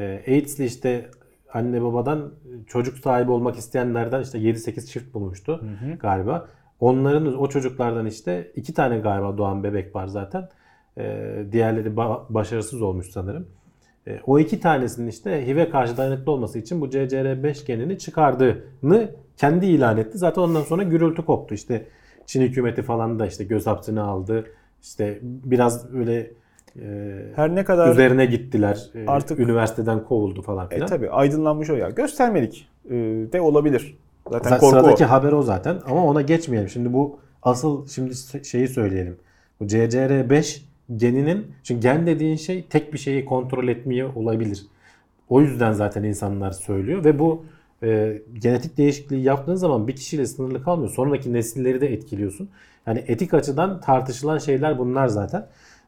AIDS'li işte anne babadan çocuk sahibi olmak isteyenlerden işte 7-8 çift bulmuştu galiba. Onların o çocuklardan işte iki tane galiba doğan bebek var zaten. Ee, diğerleri ba- başarısız olmuş sanırım. Ee, o iki tanesinin işte HIV'e karşı dayanıklı olması için bu CCR5 genini çıkardığını kendi ilan etti. Zaten ondan sonra gürültü koptu. İşte Çin hükümeti falan da işte göz hapsine aldı. İşte biraz öyle e, Her ne kadar üzerine gittiler. E, Artık- üniversiteden kovuldu falan e, filan. tabii aydınlanmış o ya. Göstermelik e, de olabilir. Zaten Zaten korku sıradaki o. haber o zaten ama ona geçmeyelim. Şimdi bu asıl şimdi şeyi söyleyelim. Bu CCR5 geninin çünkü gen dediğin şey tek bir şeyi kontrol etmiyor olabilir. O yüzden zaten insanlar söylüyor ve bu e, genetik değişikliği yaptığın zaman bir kişiyle sınırlı kalmıyor. Sonraki nesilleri de etkiliyorsun. Yani etik açıdan tartışılan şeyler bunlar zaten.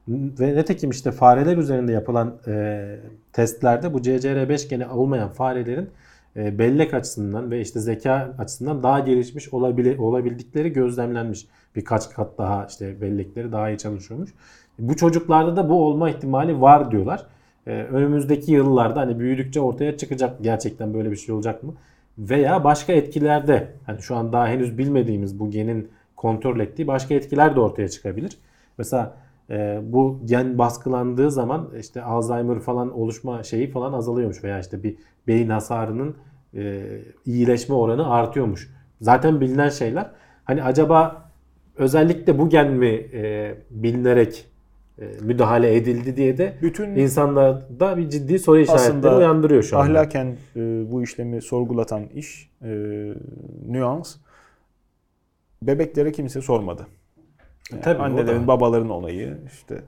Ve nitekim işte fareler üzerinde yapılan e, testlerde bu CCR5 geni olmayan farelerin e, bellek açısından ve işte zeka açısından daha gelişmiş olabile, olabildikleri gözlemlenmiş. Birkaç kat daha işte bellekleri daha iyi çalışıyormuş. Bu çocuklarda da bu olma ihtimali var diyorlar. E, önümüzdeki yıllarda hani büyüdükçe ortaya çıkacak gerçekten böyle bir şey olacak mı? Veya başka etkilerde hani şu an daha henüz bilmediğimiz bu genin kontrol ettiği başka etkiler de ortaya çıkabilir. Mesela e, bu gen baskılandığı zaman işte Alzheimer falan oluşma şeyi falan azalıyormuş veya işte bir beyin hasarının e, iyileşme oranı artıyormuş. Zaten bilinen şeyler. Hani acaba özellikle bu gen mi e, bilinerek e, müdahale edildi diye de Bütün insanlarda bir ciddi soru işaretleri uyandırıyor şu anda. ahlaken e, bu işlemi sorgulatan iş, e, nüans, bebeklere kimse sormadı. Tabii, annelerin, babaların onayı işte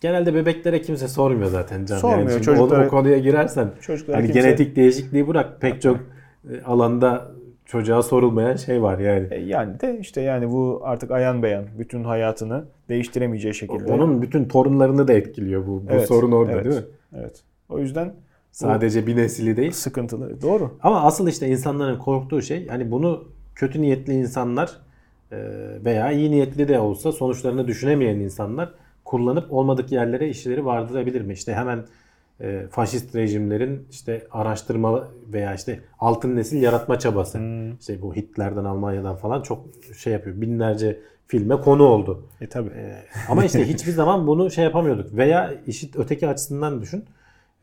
Genelde bebeklere kimse sormuyor zaten can. Sormuyor, Yani çocuklara- o konuya girersen çocuklara hani kimse genetik değişikliği bırak pek çok e, alanda çocuğa sorulmayan şey var yani. E, yani de işte yani bu artık ayan beyan bütün hayatını değiştiremeyeceği şekilde. Onun bütün torunlarını da etkiliyor bu. Bu Evet, sorun orada evet, değil mi? Evet. O yüzden Sadece bir nesili değil. sıkıntılı. Doğru. Ama asıl işte insanların korktuğu şey hani bunu kötü niyetli insanlar veya iyi niyetli de olsa sonuçlarını düşünemeyen insanlar kullanıp olmadık yerlere işleri vardırabilir mi? İşte hemen e, faşist rejimlerin işte araştırma veya işte altın nesil yaratma çabası. Hmm. İşte bu Hitler'den Almanya'dan falan çok şey yapıyor. Binlerce filme konu oldu. E tabi. Ee, ama işte hiçbir zaman bunu şey yapamıyorduk. Veya işit öteki açısından düşün.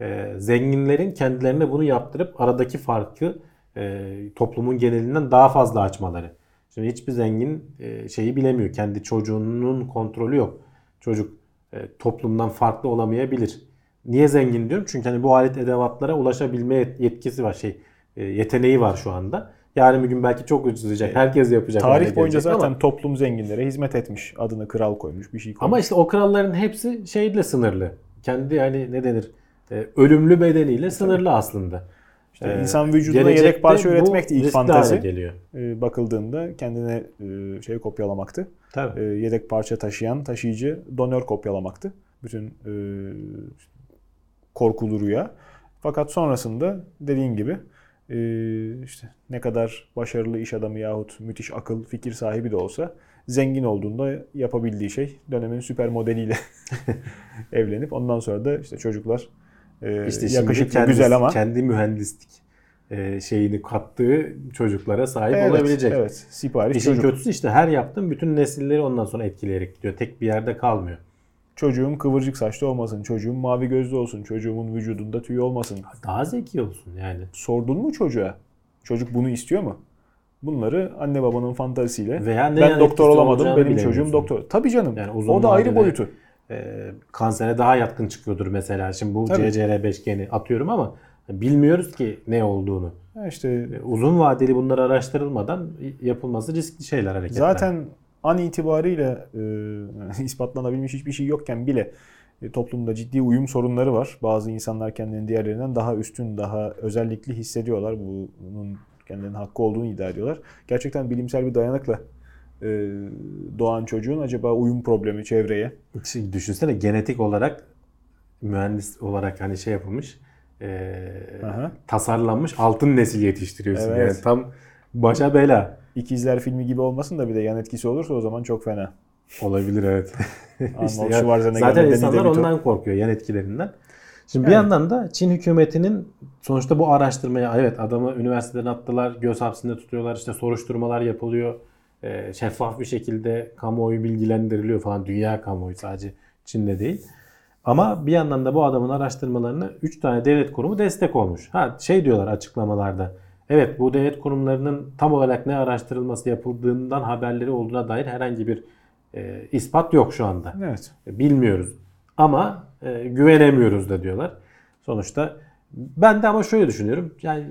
Ee, zenginlerin kendilerine bunu yaptırıp aradaki farkı e, toplumun genelinden daha fazla açmaları. Şimdi hiçbir zengin e, şeyi bilemiyor. Kendi çocuğunun kontrolü yok. Çocuk e, toplumdan farklı olamayabilir. Niye zengin diyorum? Çünkü hani bu alet edevatlara ulaşabilme yet- yetkisi var. Şey e, yeteneği var şu anda. Yarın bir gün belki çok ucuzlayacak. Herkes yapacak. Tarih boyunca zaten ama- toplum zenginlere hizmet etmiş. Adını kral koymuş bir şey koymuş. Ama işte o kralların hepsi şeyle sınırlı. Kendi hani ne denir? ölümlü bedeniyle sınırlı aslında. İşte Ee, insan vücuduna yedek parça üretmek de ilk fantezi. geliyor. E, bakıldığında kendine e, şey kopyalamaktı. Tabii. E, yedek parça taşıyan taşıyıcı donör kopyalamaktı. Bütün e, korkulu rüya. Fakat sonrasında dediğin gibi e, işte ne kadar başarılı iş adamı yahut müthiş akıl, fikir sahibi de olsa zengin olduğunda yapabildiği şey dönemin süper modeliyle evlenip ondan sonra da işte çocuklar e, İşte yakışıklı, kendisi- güzel ama kendi mühendislik e, şeyini kattığı çocuklara sahip evet, olabilecek. Evet, sipariş İşin çocuk. kötüsü işte her yaptığın bütün nesilleri ondan sonra etkileyerek gidiyor. Tek bir yerde kalmıyor. Çocuğum kıvırcık saçlı olmasın, çocuğum mavi gözlü olsun, çocuğumun vücudunda tüy olmasın. Daha zeki olsun yani. Sordun mu çocuğa? Çocuk bunu istiyor mu? Bunları anne babanın fantazisiyle Veya ne ben doktor olamadım, benim çocuğum doktor. Tabii canım. Yani o da ayrı boyutu. E, kansere daha yatkın çıkıyordur mesela. Şimdi bu Tabii. CCR5 geni atıyorum ama bilmiyoruz ki ne olduğunu. Ha işte E, Uzun vadeli bunlar araştırılmadan yapılması riskli şeyler hareketler. zaten an itibariyle e, ispatlanabilmiş hiçbir şey yokken bile e, toplumda ciddi uyum sorunları var. Bazı insanlar kendini diğerlerinden daha üstün, daha özellikli hissediyorlar. Bunun kendilerinin hakkı olduğunu iddia ediyorlar. Gerçekten bilimsel bir dayanıkla e, doğan çocuğun acaba uyum problemi çevreye Şimdi düşünsene genetik olarak mühendis olarak hani şey yapılmış e, Aha. tasarlanmış altın nesil yetiştiriyorsun. Evet. Yani tam başa bela. İkizler filmi gibi olmasın da bir de yan etkisi olursa o zaman çok fena. Olabilir evet. İşte ya- zaten insanlar ondan korkuyor yan etkilerinden. Şimdi bir Yani. yandan da Çin hükümetinin sonuçta bu araştırmaya evet adamı üniversiteden attılar, göz hapsinde tutuyorlar, işte soruşturmalar yapılıyor. Ee, şeffaf bir şekilde kamuoyu bilgilendiriliyor falan. Dünya kamuoyu sadece Çin'de değil. Ama bir yandan da bu adamın araştırmalarına 3 tane devlet kurumu destek olmuş. Ha şey diyorlar açıklamalarda. Evet bu devlet kurumlarının tam olarak ne araştırılması yapıldığından haberleri olduğuna dair herhangi bir e, ispat yok şu anda. Evet. Bilmiyoruz. Ama e, güvenemiyoruz da diyorlar. Sonuçta ben de ama şöyle düşünüyorum. Yani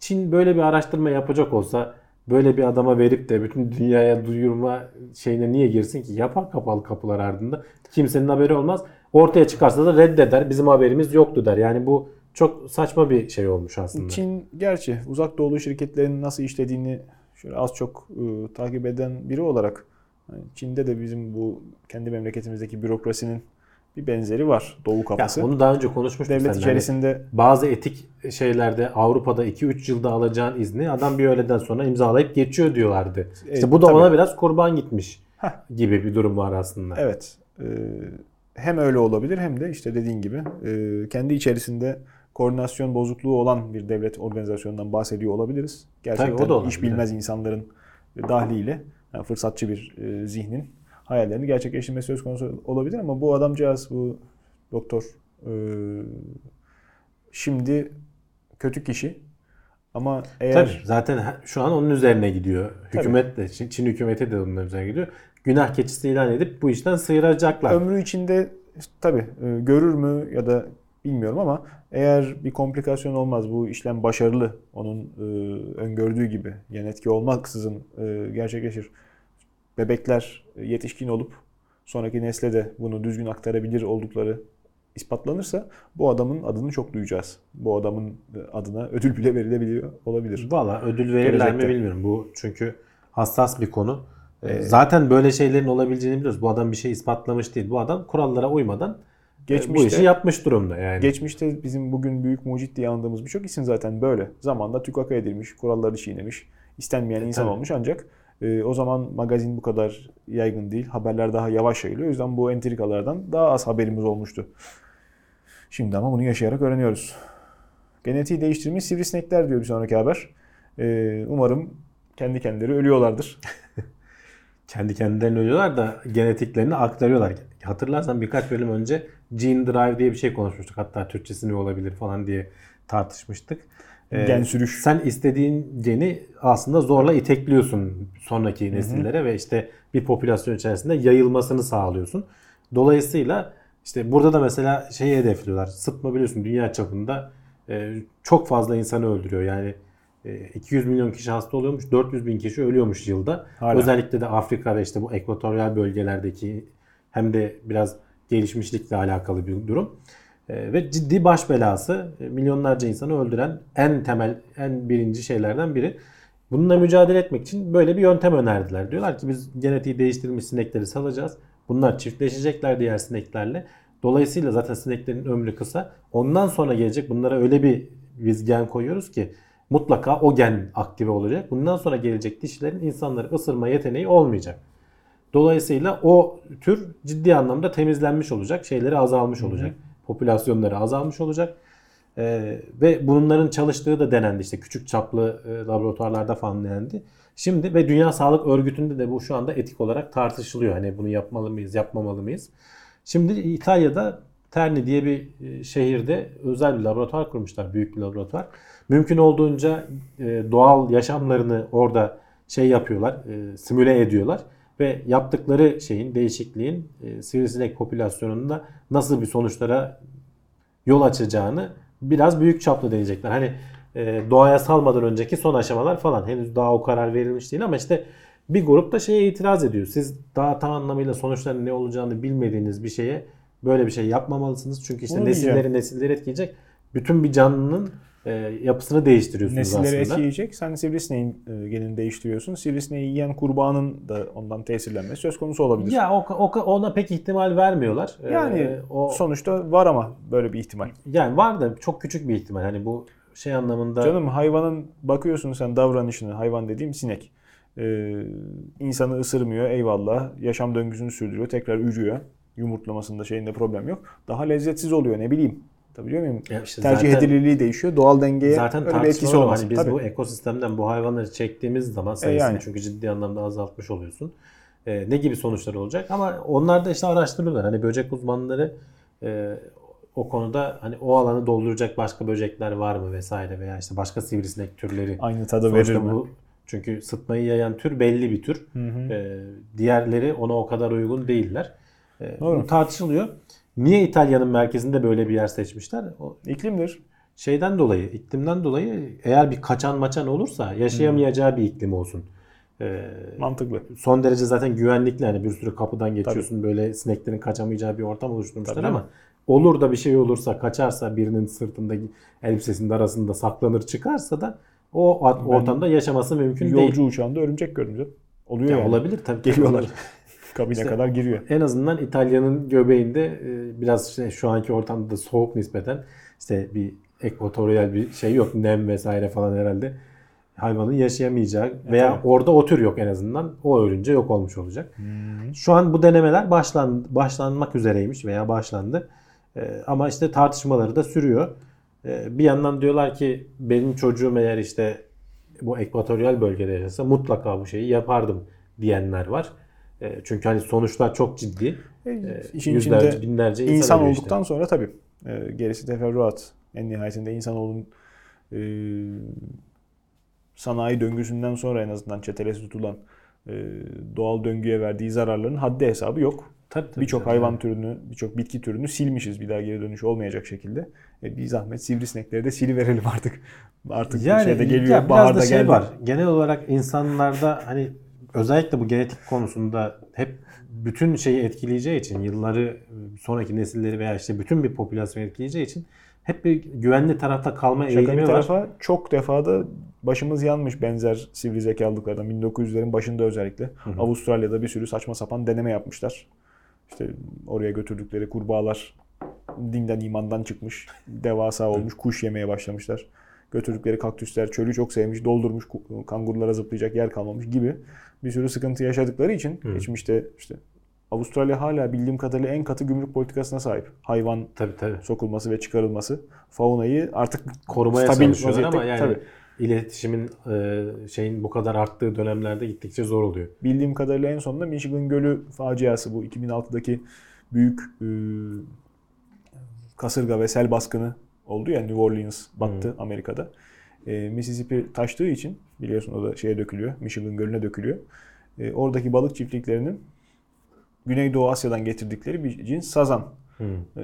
Çin böyle bir araştırma yapacak olsa böyle bir adama verip de bütün dünyaya duyurma şeyine niye girsin ki? Yapar kapalı kapılar ardında. Kimsenin haberi olmaz. Ortaya çıkarsa da reddeder. Bizim haberimiz yoktu der. Yani bu çok saçma bir şey olmuş aslında. Çin gerçi uzak doğulu şirketlerin nasıl işlediğini şöyle az çok e, takip eden biri olarak Çin'de de bizim bu kendi memleketimizdeki bürokrasinin bir benzeri var. Doğu Ya kafası. onu daha önce konuşmuştuk Devlet seninle. Hani içerisinde bazı etik şeylerde Avrupa'da 2-3 yılda alacağın izni adam bir öğleden sonra imzalayıp geçiyor diyorlardı. E, işte bu da tabii. ona biraz kurban gitmiş Heh. gibi bir durum var aslında. evet e, hem öyle olabilir hem de işte dediğin gibi e, kendi içerisinde koordinasyon bozukluğu olan bir devlet organizasyonundan bahsediyor olabiliriz. Gerçekten o da olabilir, iş bilmez insanların dahliyle yani fırsatçı bir e, zihnin hayallerini gerçekleştirmesi söz konusu olabilir ama bu adamcağız bu doktor e, şimdi kötü kişi ama eğer Tabii zaten şu an onun üzerine gidiyor. Hükümet de Çin, Çin hükümeti de onun üzerine gidiyor. Günah keçisi ilan edip bu işten sıyıracaklar. ömrü içinde tabi görür mü ya da bilmiyorum ama eğer bir komplikasyon olmaz bu işlem başarılı onun e, öngördüğü gibi yan etki olmaksızın e, gerçekleşir. Bebekler yetişkin olup sonraki nesle de bunu düzgün aktarabilir oldukları ispatlanırsa bu adamın adını çok duyacağız. Bu adamın adına ödül bile verilebiliyor olabilir. Valla ödül verirler mi bilmiyorum. Bu çünkü hassas bir konu. Ee, Zaten böyle şeylerin olabileceğini biliyoruz. Bu adam bir şey ispatlamış değil. Bu adam kurallara uymadan e, bu Geçmişte- işi yapmış durumda yani. Geçmişte bizim bugün büyük mucit diye andığımız birçok isim zaten böyle. Zamanda tükaka edilmiş, kuralları çiğnemiş, istenmeyen insan tabii. olmuş ancak e, o zaman magazin bu kadar yaygın değil. Haberler daha yavaş yayılıyor. O yüzden bu entrikalardan daha az haberimiz olmuştu. Şimdi ama bunu yaşayarak öğreniyoruz. Genetiği değiştirmiş sivrisinekler diyor bir sonraki haber. E, umarım kendi kendileri ölüyorlardır. Kendi kendilerine ölüyorlar da genetiklerini aktarıyorlar. Hatırlarsan birkaç bölüm önce Gene Drive diye bir şey konuşmuştuk. Hatta Türkçesi ne olabilir falan diye tartışmıştık. Ee, Gen sürüş. Sen istediğin geni aslında zorla itekliyorsun sonraki nesillere ve işte bir popülasyon içerisinde yayılmasını sağlıyorsun. Dolayısıyla işte burada da mesela şeyi hedefliyorlar. Sıtma biliyorsun dünya çapında e, çok fazla insanı öldürüyor. Yani e, 200 milyon kişi hasta oluyormuş, 400 bin kişi ölüyormuş yılda. Hala. Özellikle de Afrika ve işte bu ekvatoryal bölgelerdeki hem de biraz gelişmişlikle alakalı bir durum. E, ve ciddi baş belası e, milyonlarca insanı öldüren en temel, en birinci şeylerden biri. Bununla mücadele etmek için böyle bir yöntem önerdiler. Diyorlar ki biz genetiği değiştirilmiş sinekleri salacağız. Bunlar çiftleşecekler diğer sineklerle. Dolayısıyla zaten sineklerin ömrü kısa. Ondan sonra gelecek bunlara öyle bir biz gen koyuyoruz ki mutlaka o gen aktive olacak. Bundan sonra gelecek dişilerin insanları ısırma yeteneği olmayacak. Dolayısıyla o tür ciddi anlamda temizlenmiş olacak. Şeyleri azalmış olacak. Popülasyonları azalmış olacak. Ee, ve bunların çalıştığı da denendi. işte küçük çaplı e, laboratuvarlarda falan denendi. Şimdi ve Dünya Sağlık Örgütü'nde de bu şu anda etik olarak tartışılıyor. Hani bunu yapmalı mıyız, yapmamalı mıyız? Şimdi İtalya'da Terni diye bir e, şehirde özel bir laboratuvar kurmuşlar. Büyük bir laboratuvar. Mümkün olduğunca e, doğal yaşamlarını orada şey yapıyorlar, e, simüle ediyorlar ve yaptıkları şeyin, değişikliğin e, sivrisinek popülasyonunda nasıl bir sonuçlara yol açacağını biraz büyük çaplı deneyecekler. Hani e, doğaya salmadan önceki son aşamalar falan. Henüz daha o karar verilmiş değil ama işte bir grup da şeye itiraz ediyor. Siz daha tam anlamıyla sonuçların ne olacağını bilmediğiniz bir şeye böyle bir şey yapmamalısınız. Çünkü işte Onu diyeceğim. nesilleri nesilleri etkileyecek. Bütün bir canlının e, yapısını değiştiriyorsunuz Nesilleri aslında. etkileyecek. Sen sivrisineğin e, genini değiştiriyorsun. Sivrisineği yiyen kurbanın da ondan tesirlenmesi söz konusu olabilir. Ya o, o, ona pek ihtimal vermiyorlar. yani Ee, o sonuçta var ama böyle bir ihtimal. yani var da çok küçük bir ihtimal. Hani bu şey anlamında Canım hayvanın bakıyorsun sen davranışını hayvan dediğim sinek. Ee, insanı ısırmıyor eyvallah. Yaşam döngüsünü sürdürüyor. Tekrar ürüyor. Yumurtlamasında şeyinde problem yok. Daha lezzetsiz oluyor ne bileyim. Tabii biliyor muyum? Ya işte Tercih zaten- edilirliği değişiyor. Doğal dengeye Zaten öyle bir etkisi olmaz. hani biz Tabii. E, bu ekosistemden bu hayvanları çektiğimiz zaman sayısını yani. çünkü ciddi anlamda azaltmış oluyorsun. Ee, ne gibi sonuçlar olacak? Ama onlar da işte araştırıyorlar. Hani böcek uzmanları e, o konuda hani o alanı dolduracak başka böcekler var mı vesaire veya işte başka sivrisinek türleri. Aynı tadı Sonuçta verir mi? bu çünkü sıtmayı yayan tür belli bir tür. Ee, diğerleri ona o kadar uygun değiller. Ee, Doğru. bu tartışılıyor. Niye İtalya'nın merkezinde böyle bir yer seçmişler? O İklimdir. şeyden dolayı, iklimden dolayı eğer bir kaçan maçan olursa yaşayamayacağı bir iklim olsun. Ee, Mantıklı. son derece zaten güvenlikli hani bir sürü kapıdan geçiyorsun böyle sineklerin kaçamayacağı bir ortam oluşturmuşlar Tabii ama olur da bir şey olursa kaçarsa birinin sırtında elbisesinin arasında saklanır çıkarsa da o ortamda yaşaması mümkün değil. Yolcu uçağında örümcek canım. Oluyor Ya yani. olabilir tabii. Geliyorlar. Kabine İşte- kadar giriyor. En azından İtalya'nın göbeğinde e, biraz şey, şu anki ortamda da soğuk nispeten işte bir ekvatoryal bir şey yok. Nem vesaire falan herhalde. Hayvanın yaşayamayacağı veya tabii. orada o tür yok en azından. O ölünce yok olmuş olacak. Şu an bu denemeler başlan, başlanmak üzereymiş veya başlandı. E, ama işte tartışmaları da sürüyor. E, bir yandan diyorlar ki benim çocuğum eğer işte bu ekvatoryal bölgede yaşasa mutlaka bu şeyi yapardım diyenler var. E, çünkü hani sonuçlar çok ciddi. E, E, işin yüzlerce, içinde binlerce insan, İnsan olduktan sonra tabii e, gerisi teferruat. En nihayetinde insanoğlunun e, sanayi döngüsünden sonra en azından çetelesi tutulan e, doğal döngüye verdiği zararların haddi hesabı yok. Birçok hayvan türünü, birçok bitki türünü silmişiz bir daha geri dönüş olmayacak şekilde. E, bir zahmet sivrisinekleri de siliverelim artık. Artık Yani şeyde geliyor, ya baharda da şey geldi. var. Genel olarak insanlarda hani özellikle bu genetik konusunda hep bütün şeyi etkileyeceği için yılları sonraki nesilleri veya işte bütün bir popülasyonu etkileyeceği için hep bir güvenli tarafta kalma Şaka eğilimi bir var. tarafa çok defada başımız yanmış benzer sivri zekalıklardan 1900'lerin başında özellikle. Avustralya'da bir sürü saçma sapan deneme yapmışlar. İşte oraya götürdükleri kurbağalar dinden imandan çıkmış, devasa olmuş, kuş yemeye başlamışlar. Götürdükleri kaktüsler çölü çok sevmiş, doldurmuş, kangurulara zıplayacak yer kalmamış gibi bir sürü sıkıntı yaşadıkları için geçmişte işte Avustralya hala bildiğim kadarıyla en katı gümrük politikasına sahip. Hayvan Tabii tabii. sokulması ve çıkarılması faunayı artık Korumaya stabil çalışıyorlar ama yani tabii. iletişimin e, şeyin bu kadar arttığı dönemlerde gittikçe zor oluyor. bildiğim kadarıyla en sonunda Michigan Gölü faciası bu 2006'daki büyük e, kasırga ve sel baskını oldu ya New Orleans battı Amerika'da. E, Mississippi taştığı için biliyorsun o da şeye dökülüyor. Michigan Gölü'ne dökülüyor. E, oradaki balık çiftliklerinin Güneydoğu Asya'dan getirdikleri bir cins sazan. Hı. E,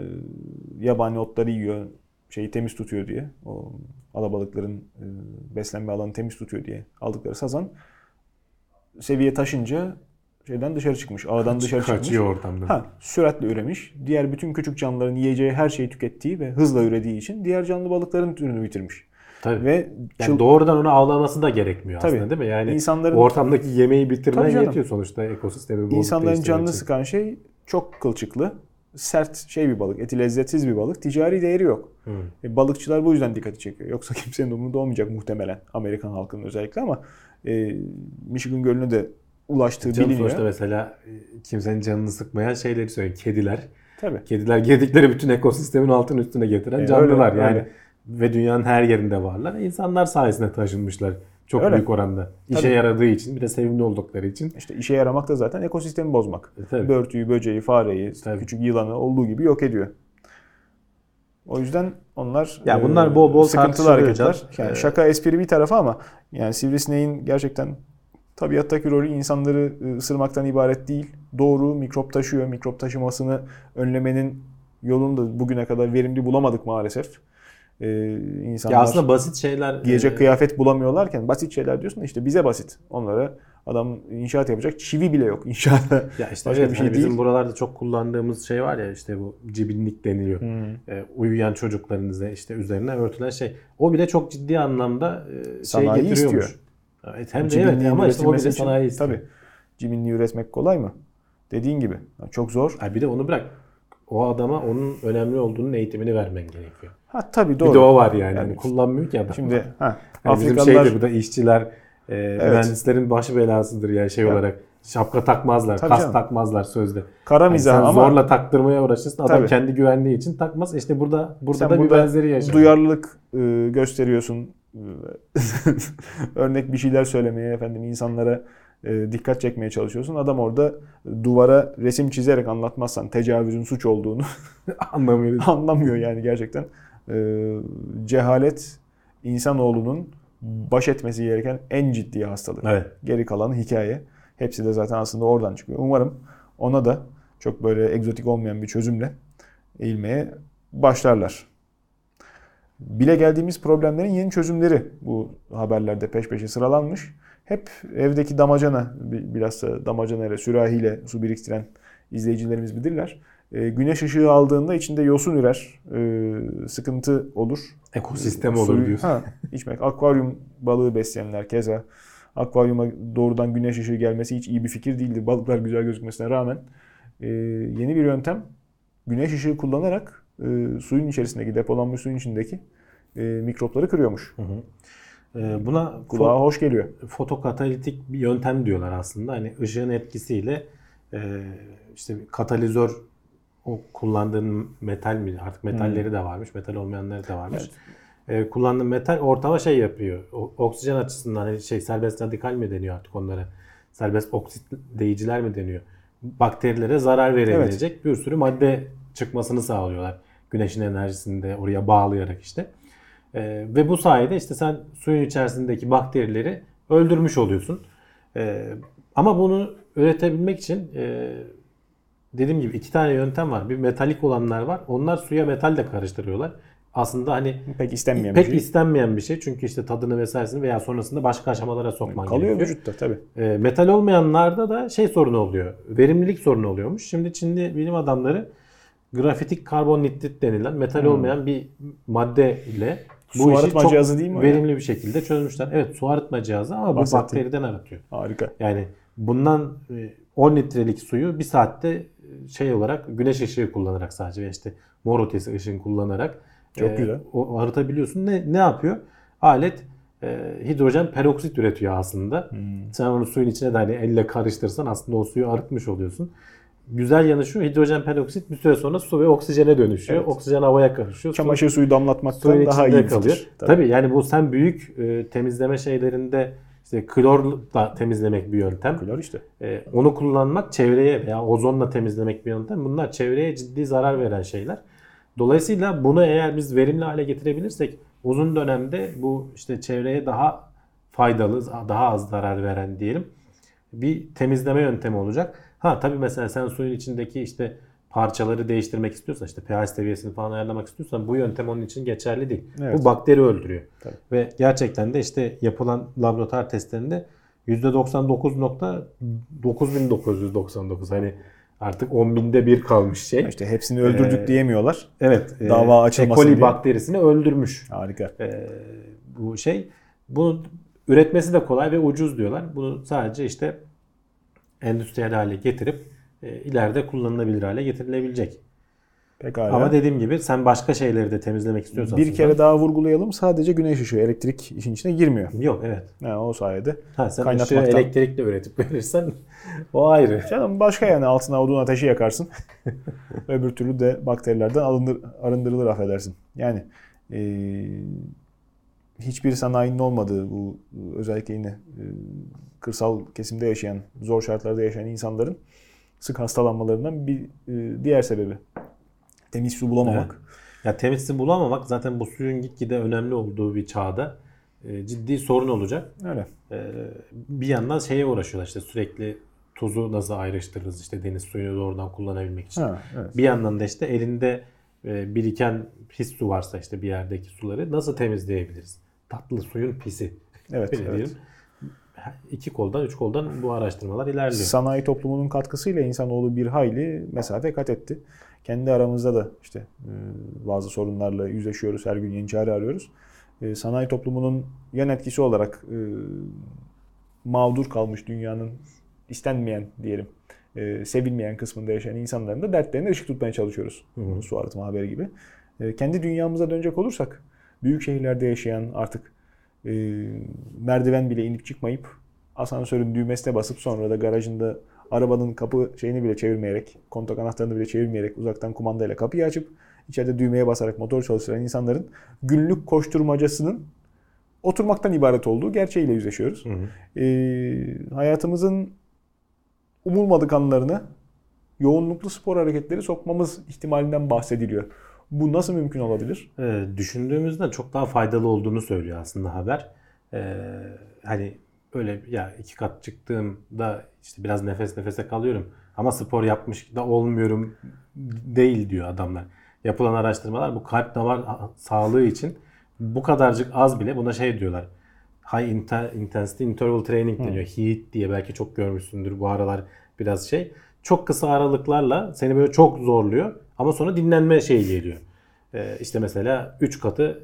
yabani otları yiyor, şeyi temiz tutuyor diye. O alabalıkların e, beslenme alanı temiz tutuyor diye aldıkları sazan seviye taşınca şeyden dışarı çıkmış. Ağdan dışarı çıkmış. Kaçıyor ortamda. Ha, süratle üremiş. Diğer bütün küçük canlıların yiyeceği her şeyi tükettiği ve hızla ürediği için diğer canlı balıkların türünü bitirmiş. Tabii. Ve Yani çıl- doğrudan onu avlaması da gerekmiyor Tabii. aslında değil mi? Yani İnsanların- ortamdaki yemeği bitirmen yetiyor sonuçta ekosistemi bozup insanların canını için. sıkan şey çok kılçıklı, sert şey bir balık, eti lezzetsiz bir balık. Ticari değeri yok. Hı. E, balıkçılar bu yüzden dikkati çekiyor. Yoksa kimsenin umurunda olmayacak muhtemelen Amerikan halkının özellikle ama e, Michigan Gölü'ne de ulaştığı Canım biliniyor. sonuçta mesela e, kimsenin canını sıkmayan şeyleri söylüyor. Kediler. Tabii. Kediler girdikleri bütün ekosistemin altın üstüne getiren E, canlılar. öyle, yani öyle. Ve dünyanın her yerinde varlar. İnsanlar sayesinde taşınmışlar. Çok Öyle. büyük oranda. İşe Tabii. yaradığı için bir de sevimli oldukları için. İşte işe yaramak da zaten ekosistemi bozmak. E, tabii. Börtüyü, böceği, fareyi, Tabii. küçük yılanı olduğu gibi yok ediyor. O yüzden onlar Ya bunlar bol bol sıkıntılı hareketler. Yani Ee, şaka espri bir tarafa ama yani sivrisineğin gerçekten tabiattaki rolü insanları e, ısırmaktan ibaret değil. Doğru mikrop taşıyor. Mikrop taşımasını önlemenin yolunu da bugüne kadar verimli bulamadık maalesef. Ee, insanlar Ya aslında basit şeyler giyecek e, kıyafet bulamıyorlarken basit şeyler diyorsun işte bize basit. Onlara adam inşaat yapacak çivi bile yok inşaatta. Ya işte Başka evet, bir şey hani bizim değil. buralarda çok kullandığımız şey var ya işte bu cibinlik deniliyor. Ee, uyuyan çocuklarınıza işte üzerine örtülen şey. O bile çok ciddi anlamda e, şey Sanayi getiriyormuş. istiyor. Evet, hem de evet ama işte o bile üretilmesi için- sanayi istiyor. Tabii. Cibinliği üretmek kolay mı? Dediğin gibi. Çok zor. Ha, bir de onu bırak. O adama onun önemli olduğunun eğitimini vermen gerekiyor. Ha tabii doğru. Bir de o var yani. Yani Hani kullanmıyor ki adam. Şimdi ha, Yani bizim Afrikalılar şeydir bu da işçiler, e, mühendislerin başı belasıdır yani şey Ya. olarak. Şapka takmazlar, Tabii kas canım. takmazlar sözde. kara Yani mizah sen ama zorla taktırmaya uğraşırsın. Adam Tabii. kendi güvenliği için takmaz. İşte burada burada sen da bir burada benzeri yaşanıyor. duyarlılık e, gösteriyorsun. Örnek bir şeyler söylemeye efendim insanlara e, dikkat çekmeye çalışıyorsun. Adam orada duvara resim çizerek anlatmazsan tecavüzün suç olduğunu Anlamıyoruz. anlamıyor yani gerçekten. Ee, cehalet insanoğlunun baş etmesi gereken en ciddi hastalık. Evet. Geri kalan hikaye. Hepsi de zaten aslında oradan çıkıyor. Umarım ona da çok böyle egzotik olmayan bir çözümle eğilmeye başlarlar. Bile geldiğimiz problemlerin yeni çözümleri bu haberlerde peş peşe sıralanmış. Hep evdeki damacana, bi- bilhassa damacanayla, sürahiyle su biriktiren izleyicilerimiz bilirler. Ee, güneş ışığı aldığında içinde yosun ürer, ee, sıkıntı olur. Ekosistem Suyu- olur diyorsun. Ha, içmek. Akvaryum balığı besleyenler keza. Akvaryuma doğrudan güneş ışığı gelmesi hiç iyi bir fikir değildi. Balıklar güzel gözükmesine rağmen. Ee, yeni bir yöntem. Güneş ışığı kullanarak e, suyun içerisindeki, depolanmış suyun içindeki e, mikropları kırıyormuş. Ee, buna Kulağa hoş geliyor. fotokatalitik bir yöntem diyorlar aslında. Hani ışığın etkisiyle e, işte katalizör o kullandığın metal mi artık metalleri de varmış, metal olmayanları da varmış. E, kullandığın metal ortama şey yapıyor. Oksijen açısından hani şey serbest radikal mi deniyor artık onlara? Serbest oksitleyiciler mi deniyor? Bakterilere zarar verebilecek bir sürü madde çıkmasını sağlıyorlar. Güneşin enerjisini de oraya bağlayarak işte. Ee, ve bu sayede işte sen suyun içerisindeki bakterileri öldürmüş oluyorsun. Ee, ama bunu üretebilmek için e, dediğim gibi iki tane yöntem var. Bir metalik olanlar var. Onlar suya metal de karıştırıyorlar. aslında hani Pek istenmeyen pek bir şey. istenmeyen bir şey. Çünkü işte tadını vesairesini veya sonrasında başka aşamalara sokman Kalıyor gerekiyor. vücutta tabii. E, metal olmayanlarda da şey sorunu oluyor. Verimlilik sorunu oluyormuş. Şimdi Çinli bilim adamları grafitik karbonitrit denilen metal olmayan bir madde ile bu. Su işi arıtma çok cihazı değil mi verimli bir şekilde çözmüşler. Evet su arıtma cihazı ama bu Bahsettiğim. bakteriden aratıyor. Harika. Yani bundan e, 10 litrelik suyu bir saatte e, şey olarak güneş ışığı kullanarak sadece ve işte mor ötesi ışın kullanarak Çok güzel. o arıtabiliyorsun. Ne ne yapıyor? Alet e, hidrojen peroksit üretiyor aslında. Hmm. Sen onu suyun içine de hani elle karıştırsan aslında o suyu arıtmış oluyorsun. Güzel yanı şu hidrojen peroksit bir süre sonra su ve oksijene dönüşüyor. Evet. Oksijen havaya karışıyor. Su- Çamaşır suyu damlatmaktan suyun daha iyi kalıyor. fikir. Tabii. yani bu sen büyük e, temizleme şeylerinde işte klorla temizlemek bir yöntem. Klor işte. E, onu kullanmak çevreye veya ozonla temizlemek bir yöntem. Bunlar çevreye ciddi zarar veren şeyler. Dolayısıyla bunu eğer biz verimli hale getirebilirsek uzun dönemde bu işte çevreye daha faydalı, daha az zarar veren diyelim bir temizleme yöntemi olacak. Ha tabii mesela sen suyun içindeki işte parçaları değiştirmek istiyorsan işte pH seviyesini falan ayarlamak istiyorsan bu yöntem onun için geçerli değil. Evet. Bu bakteri öldürüyor. Tabii. Ve gerçekten de işte yapılan laboratuvar testlerinde %99.9999 hani artık 10 binde bir kalmış şey. İşte hepsini öldürdük Ee, diyemiyorlar. Evet. Dava e, açılmasın E. coli diye. bakterisini öldürmüş Harika. e, bu şey. Bunu üretmesi de kolay ve ucuz diyorlar. Bunu sadece işte endüstriyel hale getirip e, ileride kullanılabilir hale getirilebilecek. Pekala. Ama dediğim gibi sen başka şeyleri de temizlemek istiyorsan bir kere daha vurgulayalım. Sadece güneş ışığı, elektrik işin içine girmiyor. yok evet. Yani o sayede. Ha, sen ışığı Kaynatmaktan. elektrikle üretip verirsen o ayrı. Canım başka yani altına odun ateşi yakarsın. Öbür türlü de bakterilerden alınır, arındırılır affedersin. Yani eee, hiçbir sanayinin olmadığı bu özellikle yine eee, kırsal kesimde yaşayan, zor şartlarda yaşayan insanların sık hastalanmalarından bir eee, diğer sebebi. Temiz su bulamamak. Ya temiz su bulamamak zaten bu suyun gitgide önemli olduğu bir çağda e, ciddi sorun olacak. Öyle. E, bir yandan şeye uğraşıyorlar işte sürekli tuzu nasıl ayrıştırırız işte deniz suyunu doğrudan kullanabilmek için. Ha, evet. Bir yandan da işte elinde e, biriken pis su varsa işte bir yerdeki suları nasıl temizleyebiliriz? Tatlı suyun pisi. Evet, Öyle evet. diyelim. İki koldan, üç koldan bu araştırmalar ilerliyor. Sanayi toplumunun katkısıyla insanoğlu bir hayli mesafe kat etti. Kendi aramızda da işte e, bazı sorunlarla yüzleşiyoruz. Her gün yeni çare arıyoruz. E, Sanayi toplumunun yan etkisi olarak e, mağdur kalmış dünyanın istenmeyen diyelim e, sevilmeyen kısmında yaşayan insanların da dertlerine ışık tutmaya çalışıyoruz. hı. Su arıtma haberi gibi. E, Kendi dünyamıza dönecek olursak büyük şehirlerde yaşayan artık e, merdiven bile inip çıkmayıp asansörün düğmesine basıp sonra da garajında arabanın kapı şeyini bile çevirmeyerek, kontak anahtarını bile çevirmeyerek uzaktan kumandayla kapıyı açıp içeride düğmeye basarak motor çalıştıran insanların günlük koşturmacasının oturmaktan ibaret olduğu gerçeğiyle yüzleşiyoruz. Hı hı. Ee, hayatımızın umulmadık anlarına yoğunluklu spor hareketleri sokmamız ihtimalinden bahsediliyor. Bu nasıl mümkün olabilir? e, düşündüğümüzden çok daha faydalı olduğunu söylüyor aslında haber. E, hani öyle ya iki kat çıktığımda işte biraz nefes nefese kalıyorum ama spor yapmış da olmuyorum değil diyor adamlar. Yapılan araştırmalar bu kalp damar sağlığı için bu kadarcık az bile buna şey diyorlar. High intensity interval training deniyor. HIIT diye belki çok görmüşsündür bu aralar biraz şey. Çok kısa aralıklarla seni böyle çok zorluyor ama sonra dinlenme şeyi geliyor. Ee, işte mesela 3 katı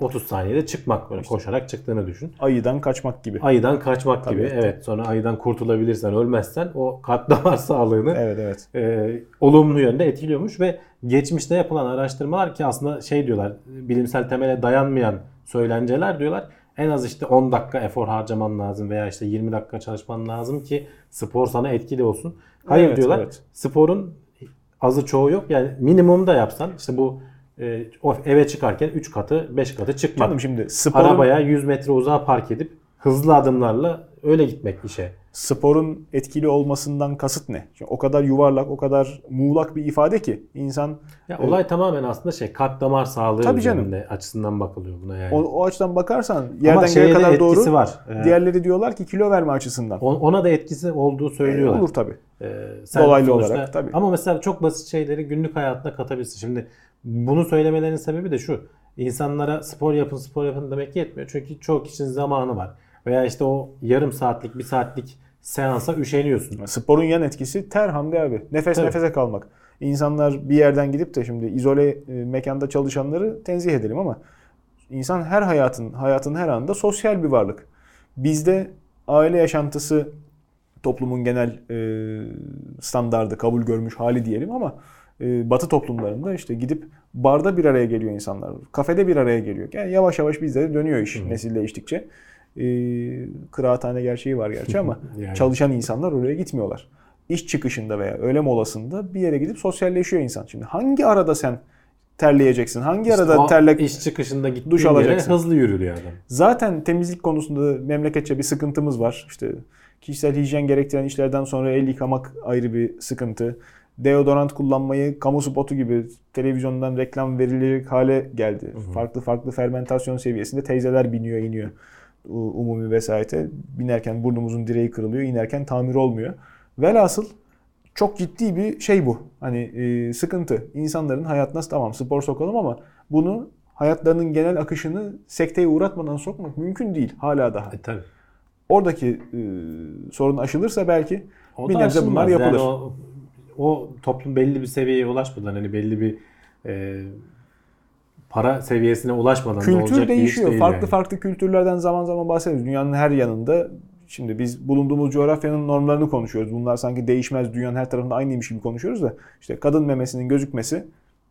30 saniyede çıkmak böyle koşarak çıktığını düşün. Ayıdan kaçmak gibi. Ayıdan kaçmak gibi. Tabii. Evet sonra ayıdan kurtulabilirsen ölmezsen o kalp damar sağlığını Evet evet. e, olumlu yönde etkiliyormuş ve geçmişte yapılan araştırmalar ki aslında şey diyorlar bilimsel temele dayanmayan söylenceler diyorlar. En az işte 10 dakika efor harcaman lazım veya işte 20 dakika çalışman lazım ki spor sana etkili olsun. Hayır Evet, diyorlar. evet. Sporun azı çoğu yok. Yani minimum da yapsan işte bu e, eve çıkarken 3 katı 5 katı çıkmak. Canım şimdi sporun, Arabaya 100 metre uzağa park edip hızlı adımlarla öyle gitmek işe. sporun etkili olmasından kasıt ne? Şimdi o kadar yuvarlak, o kadar muğlak bir ifade ki insan Ya olay tamamen aslında şey kalp damar sağlığı Tabii canım. açısından bakılıyor buna yani. o, o açıdan bakarsan yerden göğe kadar etkisi doğru. var. Ee, Diğerleri diyorlar ki kilo verme açısından. on- ona da etkisi olduğu söylüyorlar. Olur tabii. Ee, Dolaylı sonuçta- olarak, tabii. Ama mesela çok basit şeyleri günlük hayatına katabilirsin. Şimdi Bunu söylemelerinin sebebi de şu. İnsanlara spor yapın spor yapın demek yetmiyor. Çünkü çoğu kişinin zamanı var. Veya işte o yarım saatlik bir saatlik seansa üşeniyorsun. Sporun yan etkisi ter Hamdi abi. Nefes Tabii. nefese kalmak. İnsanlar bir yerden gidip de şimdi izole e, mekanda çalışanları tenzih edelim ama insan her hayatın hayatın her anında sosyal bir varlık. Bizde aile yaşantısı toplumun genel e, standardı kabul görmüş hali diyelim ama e, Batı toplumlarında işte gidip barda bir araya geliyor insanlar. Kafede bir araya geliyor. Yani yavaş yavaş bizde de dönüyor iş nesil değiştikçe. E, kıraathane gerçeği var gerçi ama Yani. çalışan insanlar oraya gitmiyorlar. İş çıkışında veya öğle molasında bir yere gidip sosyalleşiyor insan. Şimdi hangi arada sen terleyeceksin? Hangi İşte arada o terle iş çıkışında gittiğin duş yere alacaksın. hızlı yürülüyor adam. Zaten temizlik konusunda memleketçe bir sıkıntımız var. İşte kişisel hijyen gerektiren işlerden sonra el yıkamak ayrı bir sıkıntı. Deodorant kullanmayı kamu spotu gibi televizyondan reklam verilecek hale geldi. Farklı farklı fermentasyon seviyesinde teyzeler biniyor iniyor umumi vesayete. Binerken burnumuzun direği kırılıyor, inerken tamir olmuyor. Velhasıl çok ciddi bir şey bu. Hani e, sıkıntı. İnsanların hayatına tamam spor sokalım ama bunu hayatlarının genel akışını sekteye uğratmadan sokmak mümkün değil hala daha. E tabii. Oradaki e, sorun aşılırsa belki O bir nebze bunlar yapılır. Yani o, o toplum belli bir seviyeye ulaşmadan hani belli bir e, para seviyesine ulaşmadan da olacak Kültür bir iş değişiyor. değil farklı yani. farklı kültürlerden zaman zaman bahsediyoruz. Dünyanın her yanında şimdi biz bulunduğumuz coğrafyanın normlarını konuşuyoruz. Bunlar sanki değişmez dünyanın her tarafında aynıymış gibi konuşuyoruz da işte kadın memesinin gözükmesi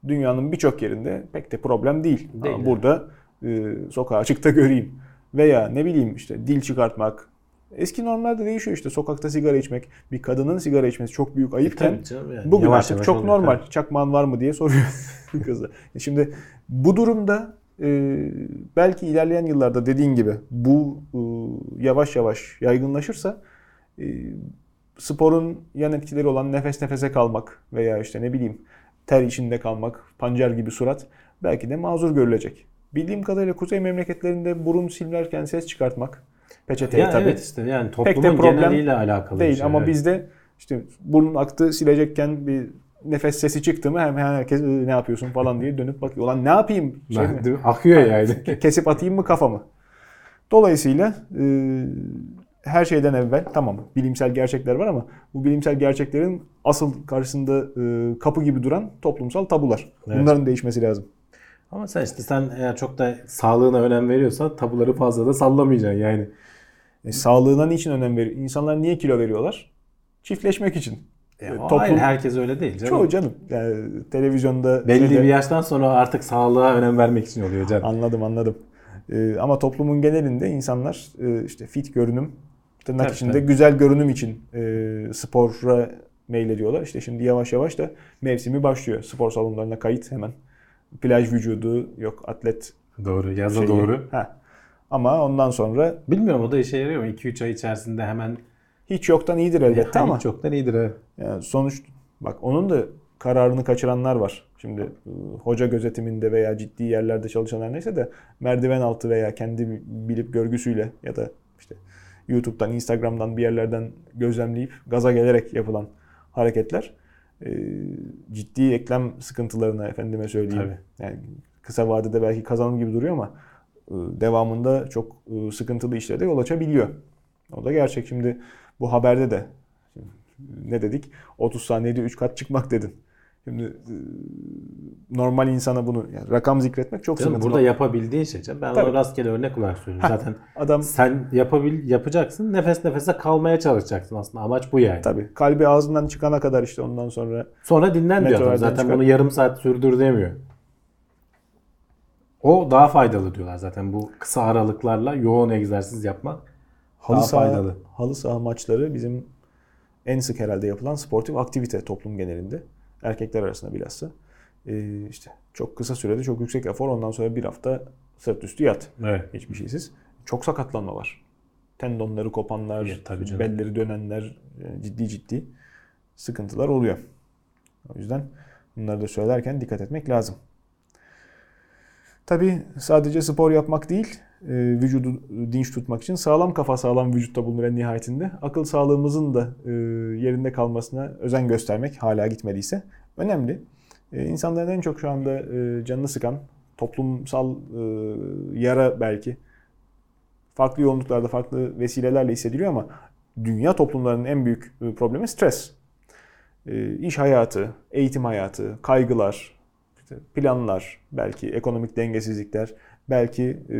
dünyanın birçok yerinde pek de problem değil. Değil, Ama burada e, sokağa açıkta göreyim. Veya ne bileyim işte dil çıkartmak. Eski normlarda değişiyor işte sokakta sigara içmek. Bir kadının sigara içmesi çok büyük ayıpken canım yani. Bugün Yavaş artık yavaş çok oluyor. normal. Tabii. Çakmağın var mı diye soruyor kızı. Şimdi bu durumda e, belki ilerleyen yıllarda dediğin gibi bu e, yavaş yavaş yaygınlaşırsa e, sporun yan etkileri olan nefes nefese kalmak veya işte ne bileyim ter içinde kalmak, pancar gibi surat belki de mazur görülecek. Bildiğim kadarıyla kuzey memleketlerinde burun silerken ses çıkartmak peçeteye Ya tabii evet işte yani de toplumun problem geneliyle alakalı değil şey. ama evet. bizde işte burnun aktı silecekken bir nefes sesi çıktı mı hemen herkes "Iı, ne yapıyorsun falan diye dönüp bakıyor. Ulan ne yapayım? Şey? Ben- mi? akıyor yani. Kesip atayım mı kafamı? Dolayısıyla e, her şeyden evvel tamam bilimsel gerçekler var ama bu bilimsel gerçeklerin asıl karşısında e, kapı gibi duran toplumsal tabular. Evet. Bunların değişmesi lazım. Ama sen işte sen eğer çok da sağlığına önem veriyorsan tabuları fazla da sallamayacaksın yani. E, sağlığına niçin önem veriyor? İnsanlar niye kilo veriyorlar? Çiftleşmek için. E, E, toplum- hayır, herkes öyle değil canım. Çoğu canım. Yani televizyonda Belli şeyde- bir yaştan sonra artık sağlığa önem vermek için oluyor canım. Anladım anladım. Ee, ama toplumun genelinde insanlar e, işte fit görünüm, tırnak Tabii, içinde tabii. güzel görünüm için e, spora meylediyorlar. İşte şimdi yavaş yavaş da mevsimi başlıyor. Spor salonlarına kayıt hemen. Plaj vücudu yok atlet Doğru. Yaza şeyi. doğru. Ha. Ama ondan sonra Bilmiyorum o da işe yarıyor mu? 2-3 ay içerisinde hemen hiç yoktan iyidir elbette ama hiç çoktan iyidir ha. Yani sonuç bak onun da kararını kaçıranlar var. Şimdi e, hoca gözetiminde veya ciddi yerlerde çalışanlar neyse de merdiven altı veya kendi bilip görgüsüyle ya da işte YouTube'dan, Instagram'dan bir yerlerden gözlemleyip gaza gelerek yapılan hareketler ciddi eklem sıkıntılarına efendime söyleyeyim. Yani kısa vadede belki kazanım gibi duruyor ama devamında çok e, sıkıntılı işlere de yol açabiliyor. O da gerçek. Şimdi bu haberde de ne dedik? 30 saniyede 3 kat çıkmak dedin. Şimdi e, normal insana bunu yani rakam zikretmek çok sıkıntılı. burada yapabildiğin şey. Ben Tabii. rastgele örnek olarak söylüyorum. Zaten Adam sen yapabil yapacaksın. Nefes nefese kalmaya çalışacaksın aslında. Amaç bu yani. tabii kalbi ağzından çıkana kadar işte ondan sonra Sonra dinlen diyor adam. Zaten çıkar. bunu yarım saat sürdür demiyor. O daha faydalı diyorlar zaten bu kısa aralıklarla yoğun egzersiz yapmak. halı Daha saha, faydalı. halı saha maçları bizim en sık herhalde yapılan sportif aktivite toplum genelinde. Erkekler arasında bilhassa. Ee, işte çok kısa sürede çok yüksek efor ondan sonra bir hafta sırt üstü yat. Evet. Hiçbir şeysiz. Çok sakatlanma var. Tendonları kopanlar, Ya, tabii canım. belleri dönenler e, ciddi ciddi sıkıntılar oluyor. O yüzden bunları da söylerken dikkat etmek lazım. Tabii sadece spor yapmak değil, e, vücudu dinç tutmak için sağlam kafa sağlam vücutta bulunur en nihayetinde. Akıl sağlığımızın da e, yerinde kalmasına özen göstermek hala gitmediyse önemli. E, insanların en çok şu anda canını sıkan toplumsal yara belki farklı yoğunluklarda, farklı vesilelerle hissediliyor ama dünya toplumlarının en büyük problemi stres. İş hayatı, eğitim hayatı, kaygılar, işte planlar, belki ekonomik dengesizlikler, belki e,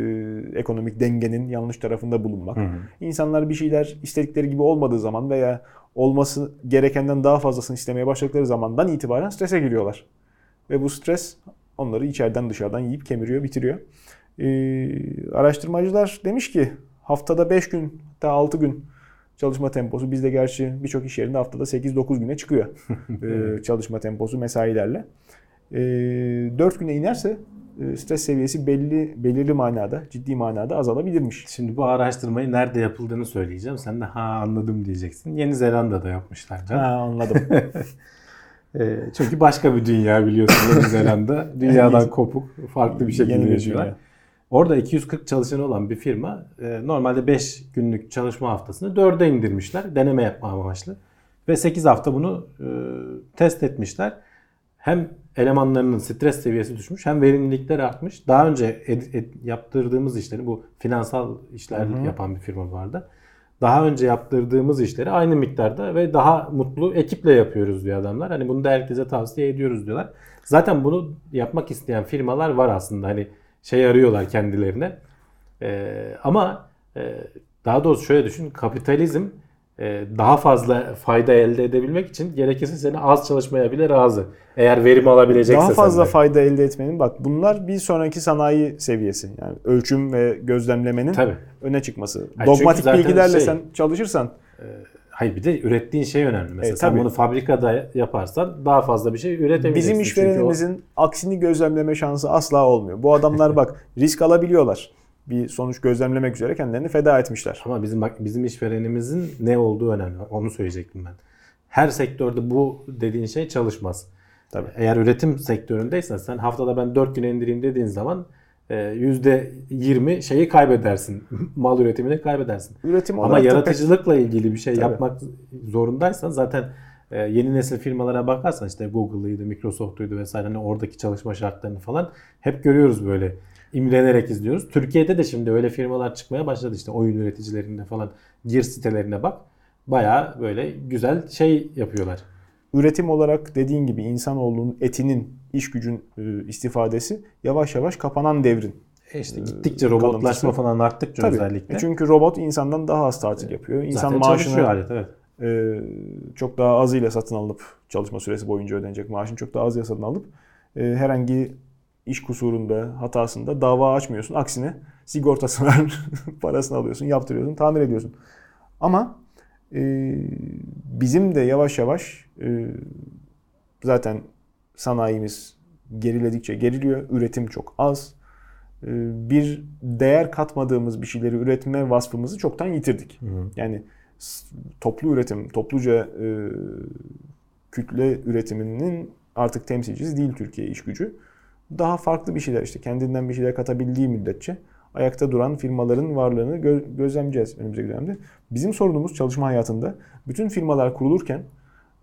ekonomik dengenin yanlış tarafında bulunmak. İnsanlar bir şeyler istedikleri gibi olmadığı zaman veya olması gerekenden daha fazlasını istemeye başladıkları zamandan itibaren strese giriyorlar. Ve bu stres onları içeriden dışarıdan yiyip kemiriyor, bitiriyor. Ee, araştırmacılar demiş ki haftada 5 gün hatta 6 gün çalışma temposu bizde gerçi birçok iş yerinde haftada 8-9 güne çıkıyor ee, çalışma temposu mesailerle. Ee, 4 güne inerse e, stres seviyesi belli belirli manada, ciddi manada azalabilirmiş. Şimdi bu araştırmayı nerede yapıldığını söyleyeceğim. Sen de ha anladım diyeceksin. Yeni Zelanda'da yapmışlar. canım. Ha anladım. Ee, çünkü başka bir dünya biliyorsun Yeni Zelanda. Dünyadan kopuk, farklı bir şekilde Yeni yaşıyorlar. dünya. Orada 240 çalışanı olan bir firma e, normalde 5 günlük çalışma haftasını 4'e indirmişler deneme yapma amaçlı. Ve 8 hafta bunu e, test etmişler. Hem elemanlarının stres seviyesi düşmüş hem verimlilikleri artmış. Daha önce ed- ed- yaptırdığımız işleri bu finansal işler yapan bir firma vardı. Daha önce yaptırdığımız işleri aynı miktarda ve daha mutlu ekiple yapıyoruz diyor adamlar. Hani bunu da herkese tavsiye ediyoruz diyorlar. Zaten bunu yapmak isteyen firmalar var aslında. Hani şey arıyorlar kendilerine. Ee, ama e, daha doğrusu şöyle düşün. Kapitalizm daha fazla fayda elde edebilmek için gerekirse seni az çalışmaya bile razı. Eğer verim alabilecekse Daha fazla senden. fayda elde etmenin bak bunlar bir sonraki sanayi seviyesi. Yani ölçüm ve gözlemlemenin Tabii. öne çıkması. çünkü Dogmatik zaten bilgilerle şey- sen çalışırsan Hayır bir de ürettiğin şey önemli. Mesela E, sen bunu fabrikada yaparsan daha fazla bir şey üretemeyeceksin. bizim Çünkü o- işverenimizin aksini gözlemleme şansı asla olmuyor. Bu adamlar bak risk alabiliyorlar. Bir sonuç gözlemlemek üzere kendilerini feda etmişler. Ama bizim bak bizim işverenimizin ne olduğu önemli. Onu söyleyecektim ben. Her sektörde bu dediğin şey çalışmaz. Tabii. Eğer üretim sektöründeysen sen haftada ben 4 güne indireyim dediğin zaman e, %20 şeyi kaybedersin. Mal üretimini kaybedersin. Üretim Ama yaratıcılıkla ilgili bir şey Tabii. yapmak zorundaysan zaten e, yeni nesil firmalara bakarsan işte Google'ıydı, Microsoft'uydu vesaire hani oradaki çalışma şartlarını falan hep görüyoruz böyle imrenerek izliyoruz. Türkiye'de de şimdi öyle firmalar çıkmaya başladı işte oyun üreticilerinde falan gir sitelerine bak. Bayağı böyle güzel şey yapıyorlar. üretim olarak dediğin gibi insanoğlunun etinin, iş gücün e, istifadesi yavaş yavaş kapanan devrin. E işte gittikçe robotlaşma kalıntısı. falan arttıkça Tabii. özellikle. E çünkü robot insandan daha az tatil yapıyor. İnsan Zaten maaşını çalışıyor alet evet. e, çok daha azıyla satın alınıp çalışma süresi boyunca ödenecek maaşın çok daha azıyla satın alıp e, herhangi iş kusurunda, hatasında dava açmıyorsun. Aksine sigortası var, parasını alıyorsun, yaptırıyorsun, tamir ediyorsun. Ama e, bizim de yavaş yavaş e, zaten sanayimiz geriledikçe geriliyor. Üretim çok az. E, bir değer katmadığımız bir şeyleri üretme vasfımızı çoktan yitirdik. Yani s- toplu üretim, topluca e, kütle üretiminin artık temsilcisi değil Türkiye iş gücü. Daha farklı bir şeyler işte kendinden bir şeyler katabildiği müddetçe ayakta duran firmaların varlığını gö- gözlemleyeceğiz önümüzdeki dönemde. Bizim sorunumuz çalışma hayatında bütün firmalar kurulurken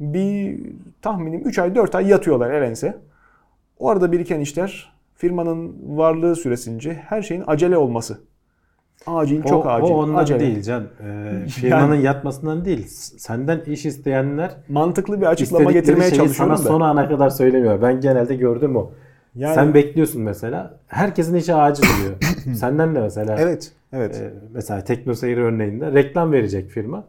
bir tahminim 3 ay 4 ay yatıyorlar elense. O arada biriken işler firmanın varlığı süresince her şeyin acele olması. Acil, çok acil. O ondan acele. değil Can. Ee, firmanın yatmasından değil. Senden iş isteyenler Mantıklı bir açıklama getirmeye çalışıyorum sana da. son ana kadar söylemiyor. Ben genelde gördüm o. Yani- Sen bekliyorsun mesela. Herkesin işi acil oluyor. Senden de mesela. Evet, evet. e, mesela TeknoSeyir örneğinde reklam verecek firma.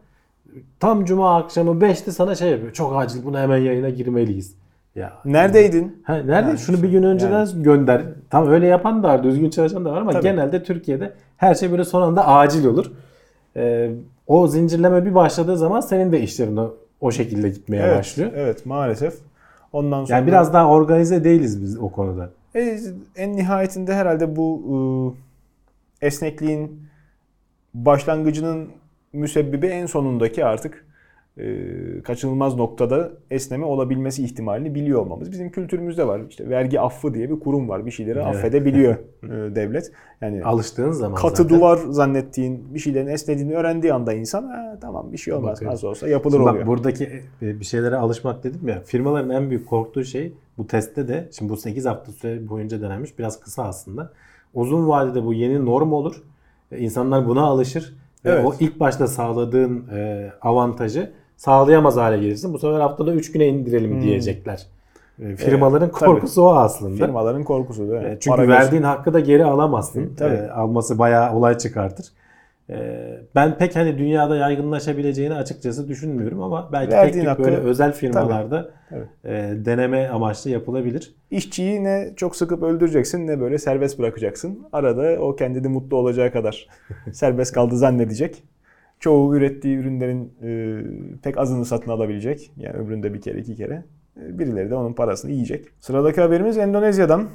Tam cuma akşamı 5'te sana şey yapıyor. Çok acil buna hemen yayına girmeliyiz. Ya Neredeydin? Ha, nerede? Yani Şunu bir gün önceden gönder. Tam öyle yapan da var, düzgün çalışan da var ama Tabii. genelde Türkiye'de her şey böyle son anda acil olur. Ee, o zincirleme bir başladığı zaman senin de işlerin o, o şekilde gitmeye Evet, başlıyor. evet maalesef. Ondan sonra Yani biraz daha organize değiliz biz o konuda. E, en nihayetinde herhalde bu e, esnekliğin başlangıcının müsebbibi en sonundaki artık kaçınılmaz noktada esneme olabilmesi ihtimalini biliyor olmamız. Bizim kültürümüzde var. İşte vergi affı diye bir kurum var. Bir şeyleri Evet. affedebiliyor e, devlet. Yani Alıştığın zaman katı zaten. duvar zannettiğin bir şeylerin esnediğini öğrendiği anda insan "Ha, tamam bir şey olmaz Bakıyor. nasıl olsa yapılır Şimdi oluyor. bak buradaki e, bir şeylere alışmak dedim ya. Firmaların en büyük korktuğu şey bu testte de şimdi bu 8 hafta süre boyunca denenmiş biraz kısa aslında. Uzun vadede bu yeni norm olur. E, İnsanlar buna alışır. Ve Evet. o ilk başta sağladığın e, avantajı sağlayamaz hale gelirsin. Bu sefer haftada 3 güne indirelim Hmm. diyecekler. E, Firmaların Evet, tabii. korkusu o aslında. Firmaların korkusu da. E, evet. Çünkü Para verdiğin hakkı da geri alamazsın. Hı, tabii. E, alması bayağı olay çıkartır. E, ben pek hani dünyada yaygınlaşabileceğini açıkçası düşünmüyorum ama belki Verdiğin tek tük hakkı- böyle özel firmalarda Tabii. e, deneme amaçlı yapılabilir. İşçiyi ne çok sıkıp öldüreceksin ne böyle serbest bırakacaksın. Arada o kendini mutlu olacağı kadar serbest kaldı zannedecek. Çoğu ürettiği ürünlerin e, pek azını satın alabilecek. Yani ömründe bir kere iki kere. E, birileri de onun parasını yiyecek. Sıradaki haberimiz Endonezya'dan.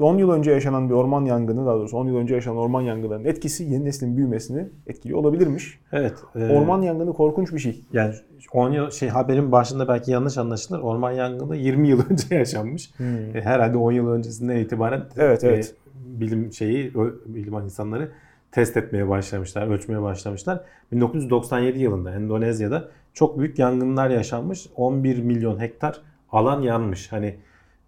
10 yıl önce yaşanan bir orman yangını, daha doğrusu 10 yıl önce yaşanan orman yangınlarının etkisi yeni neslin büyümesini etkiliyor olabilirmiş. Evet. e, Orman yangını korkunç bir şey. yani 10 yıl şey haberin başında belki yanlış anlaşılır. Orman yangını 20 yıl önce yaşanmış. E, herhalde 10 yıl öncesinden itibaren Evet, evet. e, bilim şeyi bilim insanları test etmeye başlamışlar, ölçmeye başlamışlar. 1997 yılında Endonezya'da çok büyük yangınlar yaşanmış. 11 milyon hektar alan yanmış. Hani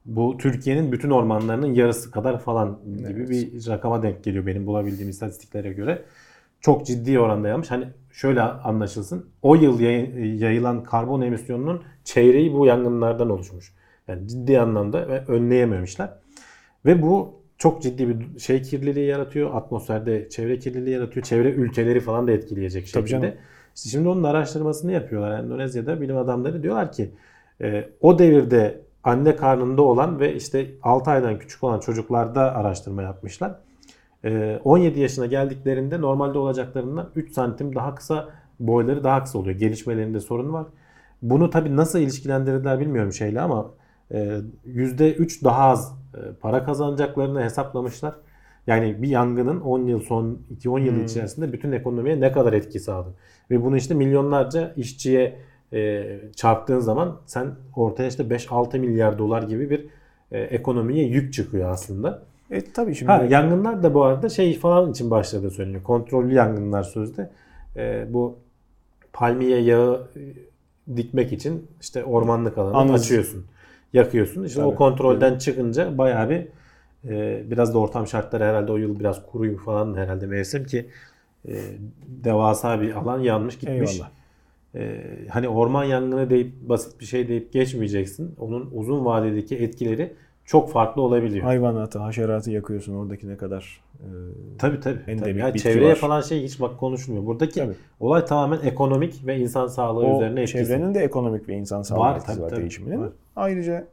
bu Türkiye'nin bütün ormanlarının yarısı kadar falan gibi Evet. bir rakama denk geliyor benim bulabildiğim istatistiklere göre. Çok ciddi oranda yanmış. Hani şöyle anlaşılsın. O yıl yay- yayılan karbon emisyonunun çeyreği bu yangınlardan oluşmuş. Yani ciddi anlamda ve önleyememişler. Ve bu çok ciddi bir şey kirliliği yaratıyor. Atmosferde çevre kirliliği yaratıyor. Çevre ülkeleri falan da etkileyecek Tabii şekilde. canım. İşte şimdi onun araştırmasını yapıyorlar. Endonezya'da bilim adamları diyorlar ki e, o devirde anne karnında olan ve işte 6 aydan küçük olan çocuklarda araştırma yapmışlar. E, 17 yaşına geldiklerinde normalde olacaklarından 3 santim daha kısa boyları daha kısa oluyor. Gelişmelerinde sorun var. Bunu tabii nasıl ilişkilendirdiler bilmiyorum şeyle ama e, %3 daha az e, para kazanacaklarını hesaplamışlar. Yani bir yangının 10 yıl son 2-10 yıl Hmm. içerisinde bütün ekonomiye ne kadar etki sağladı. Ve bunu işte milyonlarca işçiye e, çarptığın zaman sen ortaya işte 5-6 milyar dolar gibi bir e, ekonomiye yük çıkıyor aslında. E tabii şimdi Ha, yangınlar da bu arada şey falan için başladığı söyleniyor. Kontrollü yangınlar sözde. Ee, bu palmiye yağı e, dikmek için işte ormanlık alanı Anladım. açıyorsun. Yakıyorsun. İşte o Tabii. kontrolden çıkınca bayağı bir e, biraz da ortam şartları herhalde o yıl biraz kuruyu falan herhalde mevsim ki e, devasa bir alan yanmış gitmiş. Eyvallah. E, hani orman yangını deyip basit bir şey deyip geçmeyeceksin. Onun uzun vadedeki etkileri çok farklı olabiliyor. hayvanatı, haşeratı yakıyorsun oradaki ne kadar e, Tabii tabii. Endemik tabii. Yani çevreye var. falan şey hiç bak konuşulmuyor. Buradaki Tabii. olay tamamen ekonomik ve insan sağlığı o üzerine etkisi. çevrenin de ekonomik ve insan sağlığı Var, etkisi tabii, var tabii. değişiminin. Var. Ayrıca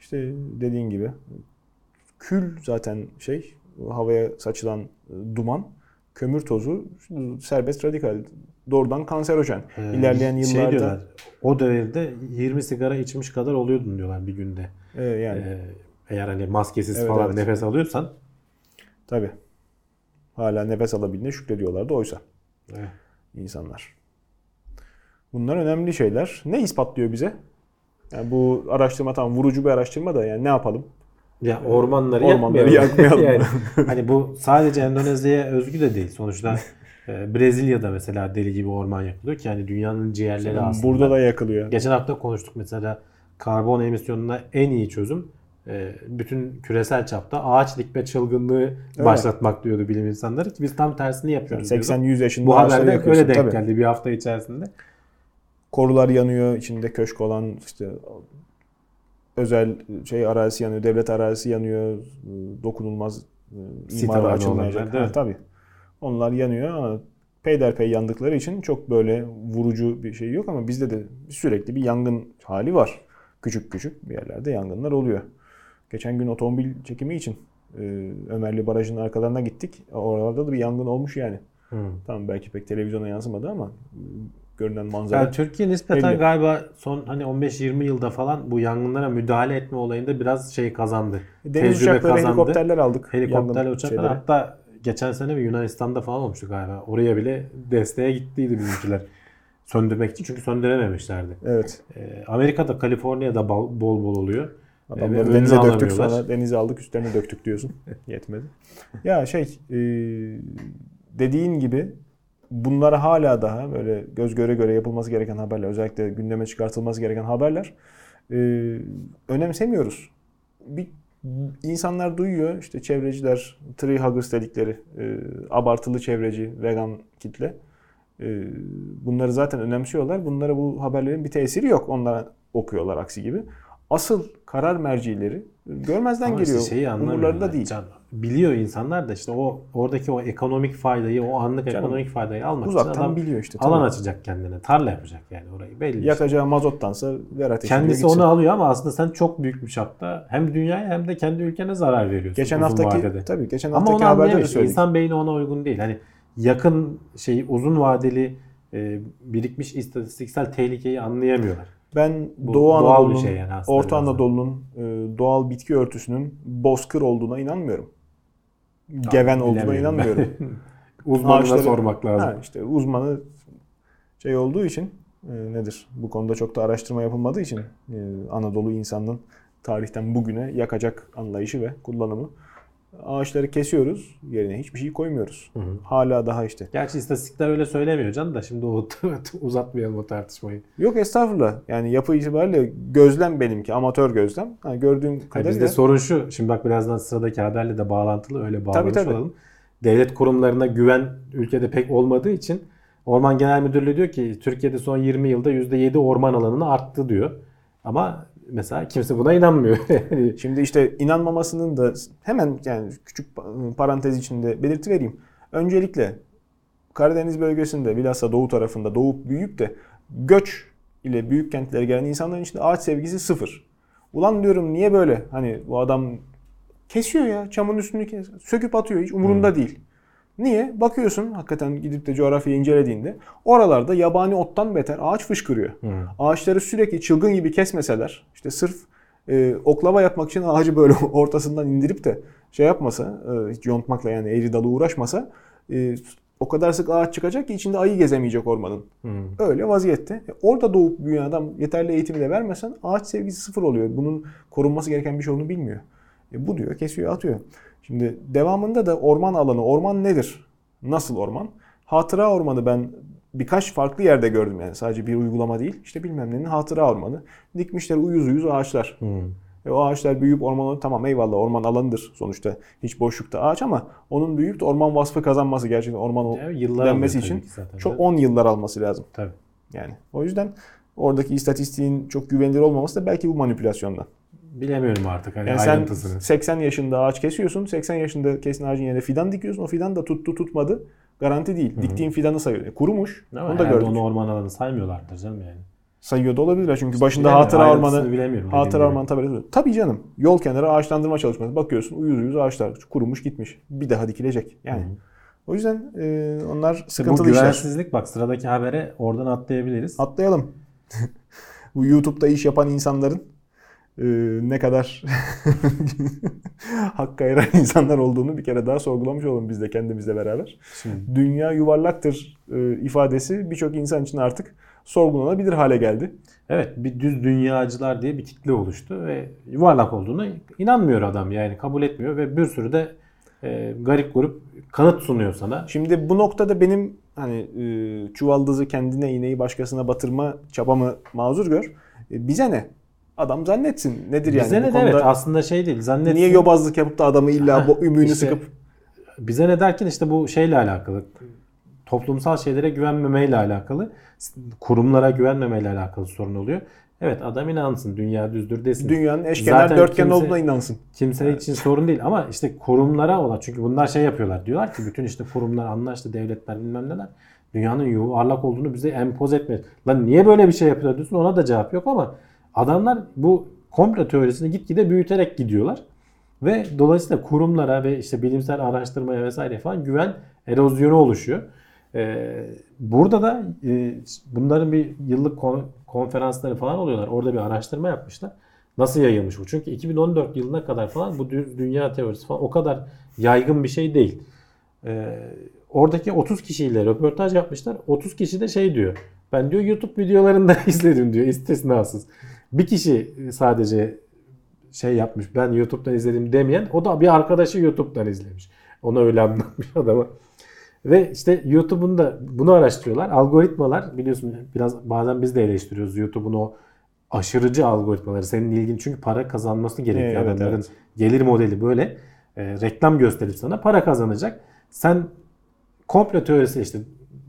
işte dediğin gibi kül zaten şey havaya saçılan e, duman, kömür tozu serbest radikal doğrudan kanserojen. Ee, İlerleyen şey yıllarda diyorlar, o devirde 20 sigara içmiş kadar oluyordun diyorlar bir günde. e, yani Ee, eğer hani maskesiz Evet, falan evet. nefes alıyorsan tabii hala nefes alabildiğine şükrediyorlardı oysa Evet. insanlar. Bunlar önemli şeyler. Ne ispatlıyor bize? Yani bu araştırma tam vurucu bir araştırma da yani ne yapalım? ya ormanları, Ormanları yakmayalım. yani, hani bu sadece Endonezya'ya özgü de değil. Sonuçta e, Brezilya'da mesela deli gibi orman yakılıyor ki yani dünyanın ciğerleri aslında. Burada da yakılıyor. Geçen hafta konuştuk mesela karbon emisyonuna en iyi çözüm bütün küresel çapta ağaç dikme çılgınlığı başlatmak diyordu bilim insanları ki biz tam tersini yapıyoruz. diyordu. 80-100 yaşında Bu haberde öyle denk Tabii. geldi bir hafta içerisinde. Korular yanıyor, içinde köşk olan işte özel şey arazisi yanıyor, devlet arazisi yanıyor, dokunulmaz Sit imara açılmayacak. Ha, tabii. Onlar yanıyor ama peyderpey yandıkları için çok böyle vurucu bir şey yok ama bizde de sürekli bir yangın hali var. Küçük küçük bir yerlerde yangınlar oluyor. Geçen gün otomobil çekimi için e, Ömerli Barajı'nın arkalarına gittik. Oralarda da bir yangın olmuş yani. Tamam belki pek televizyona yansımadı ama e, görünen manzara. Yani Türkiye nispeten Belli. galiba son hani 15-20 yılda falan bu yangınlara müdahale etme olayında biraz şey kazandı. Deniz Tecrübe uçakları, kazandı. helikopterler aldık. Helikopterle Yangın uçaklar şeyleri. hatta geçen sene bir Yunanistan'da falan olmuştu galiba. Oraya bile desteğe gittiydi bizimkiler. söndürmek için çünkü söndürememişlerdi. Evet. Ee, Amerika'da, Kaliforniya'da bol bol oluyor. Adamları Evet, denize döktük sonra denize aldık üstlerine döktük diyorsun. Yetmedi. Ya şey e, dediğin gibi bunlara hala daha böyle göz göre göre yapılması gereken haberler özellikle gündeme çıkartılması gereken haberler e, önemsemiyoruz. Bir insanlar duyuyor işte çevreciler, tree huggers dedikleri e, abartılı çevreci, vegan kitle. E, bunları zaten önemsiyorlar. Bunlara bu haberlerin bir tesiri yok. Onlar okuyorlar aksi gibi. Asıl karar mercileri görmezden Ama işte geliyor. şeyi anlamıyorlar. Umurlarında değil. Can, biliyor insanlar da işte o oradaki o ekonomik faydayı, o anlık Canım, ekonomik faydayı almak için Uzaktan adam biliyor işte. alan açacak kendine. Tarla yapacak yani orayı belli. işte. Yakacağı mazottansa ver ateşi. Kendisi gitsin. onu alıyor ama aslında sen çok büyük bir çapta hem dünyaya hem de kendi ülkene zarar veriyorsun. Geçen haftaki vadede. tabii geçen Ama haftaki onu haberde de söyledik. İnsan beyni ona uygun değil. Hani yakın şey uzun vadeli e, birikmiş istatistiksel tehlikeyi anlayamıyorlar. Ben Bu Doğu doğal bir Anadolu'nun, şey yani aslında Orta biraz da. Anadolu'nun e, doğal bitki örtüsünün bozkır olduğuna inanmıyorum. Geven olduğuna Bilemiyorum inanmıyorum. Uzmanına Ağaçları- sormak lazım. Ha, işte uzmanı şey olduğu için e, nedir? Bu konuda çok da araştırma yapılmadığı için e, Anadolu insanının tarihten bugüne yakacak anlayışı ve kullanımı. Ağaçları kesiyoruz, yerine hiçbir şey koymuyoruz. Hı hı. Hala daha işte. Gerçi istatistikler öyle söylemiyor can da şimdi o uzatmayalım o tartışmayı. Yok estağfurullah. Yani yapı itibariyle gözlem benimki, amatör gözlem. Ha, gördüğüm Hayır, kadarıyla bizde sorun şu. Şimdi bak birazdan sıradaki haberle de bağlantılı öyle bağlamış tabii. olalım. Devlet kurumlarına güven ülkede pek olmadığı için Orman Genel Müdürlüğü diyor ki Türkiye'de son 20 yılda %7 orman alanını arttı diyor. Ama mesela kimse buna inanmıyor. Şimdi işte inanmamasının da hemen yani küçük pa- parantez içinde belirti vereyim. Öncelikle Karadeniz bölgesinde bilhassa doğu tarafında doğup büyüyüp de göç ile büyük kentlere gelen insanların içinde ağaç sevgisi sıfır. Ulan diyorum niye böyle? Hani bu adam kesiyor ya çamın üstünü kes, söküp atıyor hiç umurunda değil. Niye? Bakıyorsun hakikaten gidip de coğrafyayı incelediğinde oralarda yabani ottan beter ağaç fışkırıyor. Ağaçları sürekli çılgın gibi kesmeseler işte sırf e, oklava yapmak için ağacı böyle ortasından indirip de şey yapmasa e, hiç yontmakla yani eğri dalı uğraşmasa e, o kadar sık ağaç çıkacak ki içinde ayı gezemeyecek ormanın. Öyle vaziyette. E, orada doğup büyüyen adam yeterli eğitimi de vermesen ağaç sevgisi sıfır oluyor. Bunun korunması gereken bir şey olduğunu bilmiyor. E, bu diyor kesiyor atıyor. Şimdi devamında da orman alanı. Orman nedir? Nasıl orman? Hatıra ormanı ben birkaç farklı yerde gördüm yani sadece bir uygulama değil. İşte bilmem nenin hatıra ormanı. Dikmişler uyuz uyuz ağaçlar. E o ağaçlar büyüyüp orman tamam eyvallah orman alanıdır sonuçta. Hiç boşlukta ağaç ama onun büyüyüp de orman vasfı kazanması gerçekten orman Yani yıllar denmesi için zaten. çok 10 yıllar alması lazım. Tabii. Yani o yüzden oradaki istatistiğin çok güvenilir olmaması da belki bu manipülasyondan. Bilemiyorum artık hani Yani sen ayrıntısını. 80 yaşında ağaç kesiyorsun. 80 yaşında kesin ağacın yerine fidan dikiyorsun. O fidan da tuttu tutmadı. Garanti değil. Diktiğin fidanı sayıyor. E, kurumuş. Ama onu da gördük. onu orman alanı saymıyorlardır canım yani. Sayıyor da olabilirler. Çünkü başında bilemiyorum, hatıra ormanı bilemiyorum hatıra ormanı tabelası. Tabii canım. Yol kenarı ağaçlandırma çalışması. Bakıyorsun uyuz uyuz ağaçlar kurumuş gitmiş. Bir daha dikilecek. Yani. O yüzden e, onlar bu sıkıntılı işler. güvensizlik bak sıradaki habere oradan atlayabiliriz. Atlayalım. Bu YouTube'da iş yapan insanların e, ne kadar hakka eren insanlar olduğunu bir kere daha sorgulamış olalım biz de kendimizle beraber. Şimdi Dünya yuvarlaktır e, ifadesi birçok insan için artık sorgulanabilir hale geldi. Evet bir düz dünyacılar diye bir kitle oluştu ve yuvarlak olduğunu inanmıyor adam yani kabul etmiyor ve bir sürü de e, garip grup kanıt sunuyor sana. Şimdi bu noktada benim hani e, çuvaldızı kendine iğneyi başkasına batırma çabamı mazur gör. E, bize ne? Adam zannetsin. Nedir yani? Bize ne de evet aslında şey değil zannetsin. Niye yobazlık yapıp da adamı illa bu ümüğünü İşte sıkıp Bize ne derken işte bu şeyle alakalı. Toplumsal şeylere güvenmemeyle alakalı. Kurumlara güvenmemeyle alakalı sorun oluyor. Evet adam inansın dünya düzdür desin. dünyanın eşkenar Zaten dörtgen kimse- olduğuna inansın. Kimse için sorun değil ama işte kurumlara olan çünkü bunlar şey yapıyorlar diyorlar ki bütün işte kurumlar anlaştı devletler bilmem neler dünyanın yuvarlak olduğunu bize empoze etmez. Lan niye böyle bir şey yapıyorlar diyorsun ona da cevap yok ama adamlar bu komplo teorisini gitgide büyüterek gidiyorlar. Ve dolayısıyla kurumlara ve işte bilimsel araştırmaya vesaire falan güven erozyonu oluşuyor. Ee, burada da e, bunların bir yıllık kon- konferansları falan oluyorlar. Orada bir araştırma yapmışlar. Nasıl yayılmış bu? Çünkü 2014 yılına kadar falan bu dü- dünya teorisi falan o kadar yaygın bir şey değil. Ee, oradaki 30 kişiyle röportaj yapmışlar. 30 kişi de şey diyor. Ben diyor YouTube videolarında izledim diyor istisnasız. Bir kişi sadece şey yapmış ben YouTube'dan izledim demeyen o da bir arkadaşı YouTube'dan izlemiş. Ona öyle anlatmış adama. Ve işte YouTube'un da bunu araştırıyorlar. Algoritmalar biliyorsun biraz bazen biz de eleştiriyoruz YouTube'un o aşırıcı algoritmaları. Senin ilgin çünkü para kazanması gerekiyor. Evet, Adamların evet. gelir modeli böyle. E, reklam gösterip sana para kazanacak. Sen komplo teorisi işte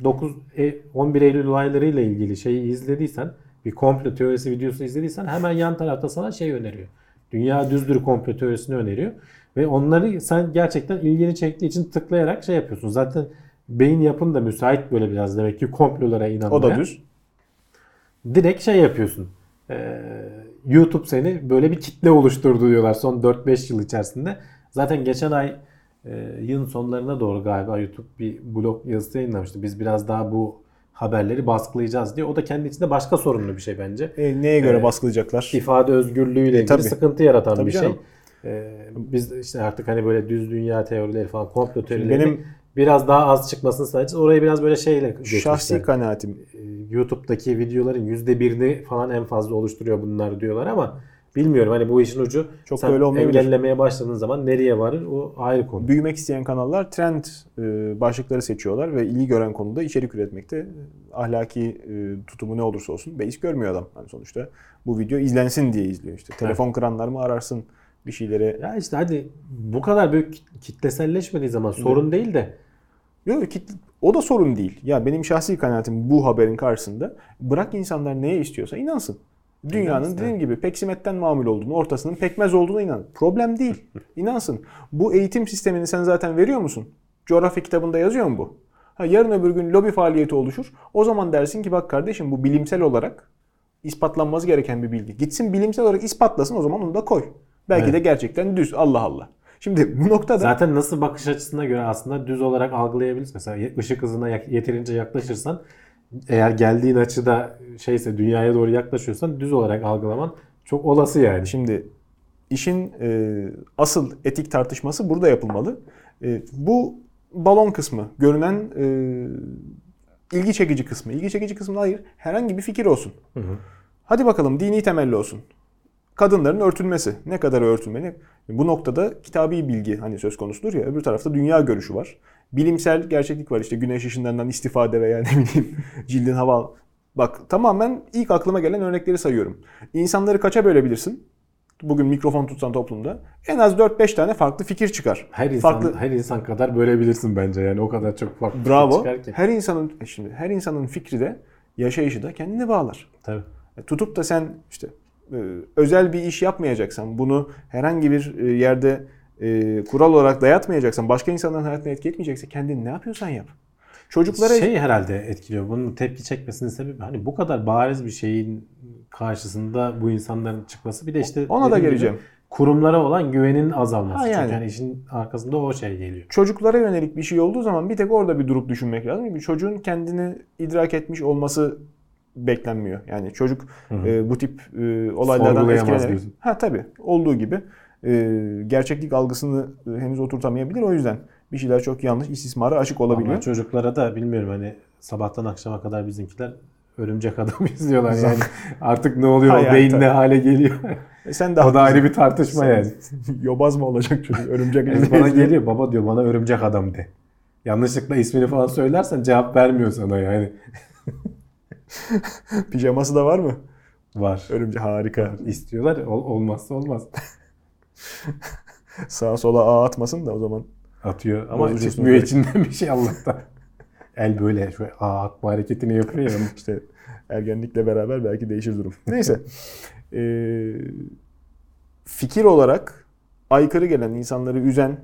9 e, 11 Eylül olaylarıyla ilgili şeyi izlediysen bir komplo teorisi videosu izlediysen hemen yan tarafta sana şey öneriyor. Dünya düzdür komplo teorisini öneriyor. Ve onları sen gerçekten ilgini çektiği için tıklayarak şey yapıyorsun. Zaten beyin yapın da müsait böyle biraz demek ki komplolara inanmaya. O da düz. Direkt şey yapıyorsun. Ee, YouTube seni böyle bir kitle oluşturdu diyorlar son 4-5 yıl içerisinde. Zaten geçen ay e, yılın sonlarına doğru galiba YouTube bir blog yazısı yayınlamıştı. Biz biraz daha bu haberleri baskılayacağız diye. O da kendi içinde başka sorunlu bir şey bence. E, neye göre Ee, baskılayacaklar? İfade özgürlüğüyle ilgili tabii. sıkıntı yaratan Tabii bir şey. canım. Ee, biz işte artık hani böyle düz dünya teorileri falan komplo teorileri benim- biraz daha az çıkmasını sağlayacağız. Orayı biraz böyle şeyle geçmişler. Şahsi kanaatim Ee, YouTube'daki videoların %1'ini falan en fazla oluşturuyor bunlar diyorlar ama bilmiyorum hani bu işin ucu Çok sen da öyle olmayabilir. engellemeye başladığın zaman nereye varır o ayrı konu. büyümek isteyen kanallar trend e, başlıkları seçiyorlar ve ilgi gören konuda içerik üretmekte e, ahlaki e, tutumu ne olursa olsun beis görmüyor adam. Hani sonuçta bu video izlensin diye izliyor işte. Telefon kıranlar mı ararsın bir şeylere. Ya işte hadi bu kadar büyük kit- kitleselleşmediği zaman sorun değil de Yok kitle- o da sorun değil. Ya benim şahsi kanaatim bu haberin karşısında bırak insanlar neye istiyorsa inansın. Dünyanın dediğim gibi peksimetten mamul olduğunu, ortasının pekmez olduğuna inan. Problem değil. İnansın. Bu eğitim sistemini sen zaten veriyor musun? Coğrafya kitabında yazıyor mu bu? Ha, yarın öbür gün lobi faaliyeti oluşur. O zaman dersin ki bak kardeşim bu bilimsel olarak ispatlanması gereken bir bilgi. Gitsin bilimsel olarak ispatlasın o zaman onu da koy. Belki Evet. de gerçekten düz. Allah Allah. Şimdi bu noktada zaten nasıl bakış açısına göre aslında düz olarak algılayabiliriz. Mesela ışık hızına yeterince yaklaşırsan eğer geldiğin açıda şeyse dünyaya doğru yaklaşıyorsan düz olarak algılaman çok olası yani. Şimdi işin e, asıl etik tartışması burada yapılmalı. E, bu balon kısmı, görünen e, ilgi çekici kısmı. İlgi çekici kısmı hayır, herhangi bir fikir olsun. Hı hı. Hadi bakalım dini temelli olsun. Kadınların örtülmesi. Ne kadar örtülmeli? Bu noktada kitabi bilgi hani söz konusudur ya. Öbür tarafta dünya görüşü var. Bilimsel gerçeklik var. İşte güneş ışınlarından istifade veya ne bileyim cildin hava Bak tamamen ilk aklıma gelen örnekleri sayıyorum. İnsanları kaça bölebilirsin? Bugün mikrofon tutsan toplumda. En az 4-5 tane farklı fikir çıkar. Her insan farklı her insan kadar bölebilirsin bence yani o kadar çok farklı Bravo. çıkar ki. Her insanın e şimdi her insanın fikri de yaşayışı da kendine bağlar. Tabii. E, Tutup da sen işte özel bir iş yapmayacaksan, bunu herhangi bir e, yerde e, kural olarak dayatmayacaksan, başka insanların hayatına etki etmeyecekse kendin ne yapıyorsan yap. Çocuklara şey herhalde etkiliyor. Bunun tepki çekmesinin sebebi hani bu kadar bariz bir şeyin karşısında bu insanların çıkması. Bir de işte Ona da dediğim gibi geleceğim. kurumlara olan güvenin azalması. Ha, yani. Çünkü hani işin arkasında o şey geliyor. çocuklara yönelik bir şey olduğu zaman bir tek orada bir durup düşünmek lazım. Çocuğun kendini idrak etmiş olması beklenmiyor. Yani çocuk e, bu tip e, olaylardan etkilenerek diyorsun. ha tabii olduğu gibi e, gerçeklik algısını e, henüz oturtamayabilir. O yüzden bir şeyler çok yanlış istismara açık olabiliyor. Ama çocuklara da bilmiyorum hani sabahtan akşama kadar bizimkiler örümcek adam izliyorlar yani. Artık ne oluyor Ha, o beyin ne hale geliyor. E sen de o da ayrı bir tartışma yani. Yobaz mı olacak çocuk? Örümcek Yani bana geliyor baba diyor bana örümcek adam de. Yanlışlıkla ismini falan söylersen cevap vermiyor sana yani. Pijaması da var mı? Var. Örümcek harika. İstiyorlar ol- olmazsa olmaz. Sağa sola ağ atmasın da o zaman. Atıyor ama çıkmıyor içinden bir şey Allah'tan. El böyle şöyle aa atma hareketini yapıyor ya. İşte ergenlikle beraber belki değişir durum. Neyse. Ee, fikir olarak aykırı gelen, insanları üzen,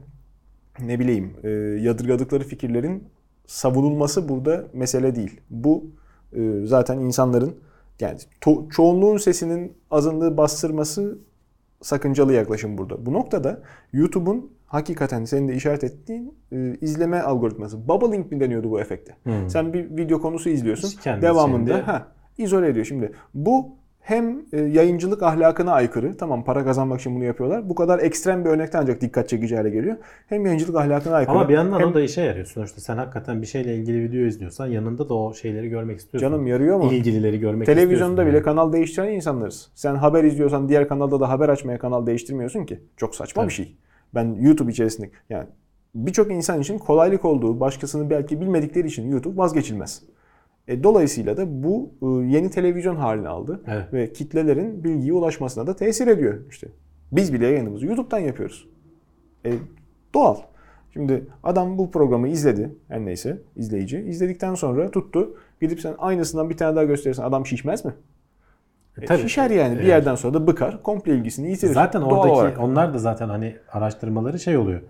ne bileyim e, yadırgadıkları fikirlerin savunulması burada mesele değil. Bu zaten insanların yani to- çoğunluğun sesinin azınlığı bastırması sakıncalı yaklaşım burada. Bu noktada YouTube'un hakikaten senin de işaret ettiğin e, izleme algoritması. Bubble link mi deniyordu bu efekte? Hmm. Sen bir video konusu izliyorsun. Kendi devamında ha izole ediyor. Şimdi bu hem e, yayıncılık ahlakına aykırı. Tamam para kazanmak için bunu yapıyorlar. Bu kadar ekstrem bir örnekten ancak dikkat çekici hale geliyor. Hem yayıncılık ahlakına aykırı. Ama bir yandan hem o da işe yarıyor. Sonuçta sen hakikaten bir şeyle ilgili video izliyorsan yanında da o şeyleri görmek istiyorsun. canım yarıyor mu? İlgilileri görmek Televizyonda istiyorsun. bile kanal değiştiren insanlarız. Sen haber izliyorsan diğer kanalda da haber açmaya kanal değiştirmiyorsun ki. Çok saçma bir şey. Ben YouTube içerisinde yani birçok insan için kolaylık olduğu, başkasını belki bilmedikleri için YouTube vazgeçilmez. E, dolayısıyla da bu e, yeni televizyon halini aldı Evet. ve kitlelerin bilgiye ulaşmasına da tesir ediyor işte. Biz bile yayınımızı YouTube'dan yapıyoruz. E, doğal. Şimdi adam bu programı izledi. Her neyse izleyici. izledikten sonra tuttu. Gidip sen aynısından bir tane daha gösterirsen adam şişmez mi? E, tabii. şişer yani. Bir Evet. yerden sonra da bıkar. Komple ilgisini yitirir. Zaten oradaki onlar da zaten hani araştırmaları şey oluyor.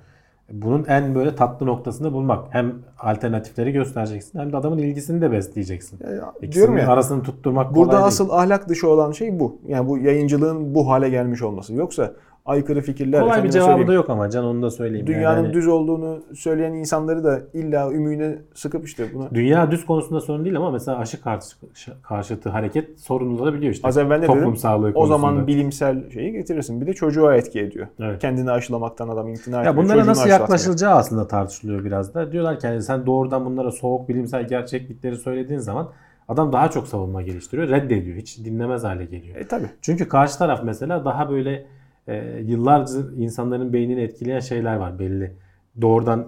Bunun en böyle tatlı noktasını bulmak. Hem alternatifleri göstereceksin hem de adamın ilgisini de besleyeceksin. Ya, İkisinin diyorum ya. arasını tutturmak Burada kolay asıl ahlak dışı olan şey bu. Yani bu yayıncılığın bu hale gelmiş olması. Yoksa aykırı fikirler. Kolay bir cevabı söyleyeyim, da yok ama Can onu da söyleyeyim. Yani Dünyanın hani düz olduğunu söyleyen insanları da illa ümüğüne sıkıp işte buna Dünya düz konusunda sorun değil ama mesela aşı karşı, karşıtı hareket sorun olabiliyor işte. Az evvel ne Toplum dedim? O konusunda. zaman bilimsel şeyi getirirsin. Bir de çocuğa etki ediyor. Evet. Kendini aşılamaktan adam imtina Ya ediyor. bunlara çocuğunu nasıl yaklaşılacağı aslında tartışılıyor biraz da. Diyorlar ki hani sen doğrudan bunlara soğuk bilimsel gerçeklikleri söylediğin zaman adam daha çok savunma geliştiriyor. Reddediyor. Hiç dinlemez hale geliyor. E tabi. Çünkü karşı taraf mesela daha böyle e, yıllardır insanların beynini etkileyen şeyler var belli. Doğrudan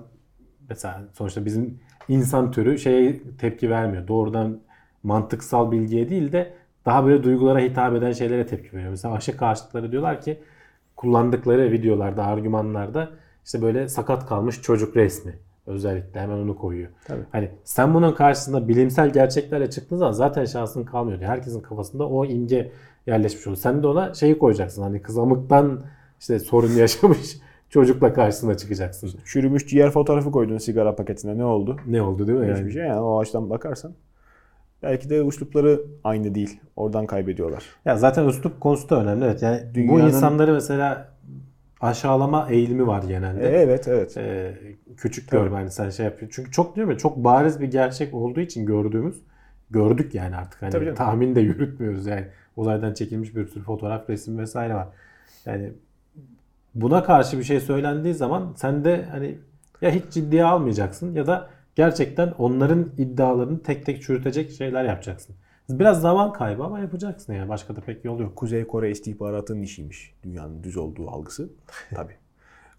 mesela sonuçta bizim insan türü şeye tepki vermiyor. Doğrudan mantıksal bilgiye değil de daha böyle duygulara hitap eden şeylere tepki veriyor. Mesela aşı karşıtları diyorlar ki kullandıkları videolarda, argümanlarda işte böyle sakat kalmış çocuk resmi özellikle hemen onu koyuyor. Tabii. Hani sen bunun karşısında bilimsel gerçeklerle çıktığın zaman zaten şansın kalmıyor. Herkesin kafasında o imge yerleşmiş oluyor. Sen de ona şeyi koyacaksın. Hani kızamıktan işte sorun yaşamış çocukla karşısına çıkacaksın. Çürümüş ciğer fotoğrafı koydun sigara paketine ne oldu? Ne oldu değil mi? Yani? Hiçbir şey yani o açıdan bakarsan. Belki de uslupları aynı değil. Oradan kaybediyorlar. Ya zaten üslup konusu da önemli. Evet. Yani bu Dünyanın- insanları mesela aşağılama eğilimi var genelde. E, evet evet. Ee, küçük Tabii. görme hani sen şey yapıyorsun. Çünkü çok diyorum ya çok bariz bir gerçek olduğu için gördüğümüz gördük yani artık hani Tabii canım. tahmin de yürütmüyoruz yani uzaydan çekilmiş bir sürü fotoğraf resim vesaire var. Yani buna karşı bir şey söylendiği zaman sen de hani ya hiç ciddiye almayacaksın ya da gerçekten onların iddialarını tek tek çürütecek şeyler yapacaksın. Biraz zaman kaybı ama yapacaksın yani başka da pek yol yok. Kuzey Kore istihbaratının işiymiş. Dünyanın düz olduğu algısı. Tabii.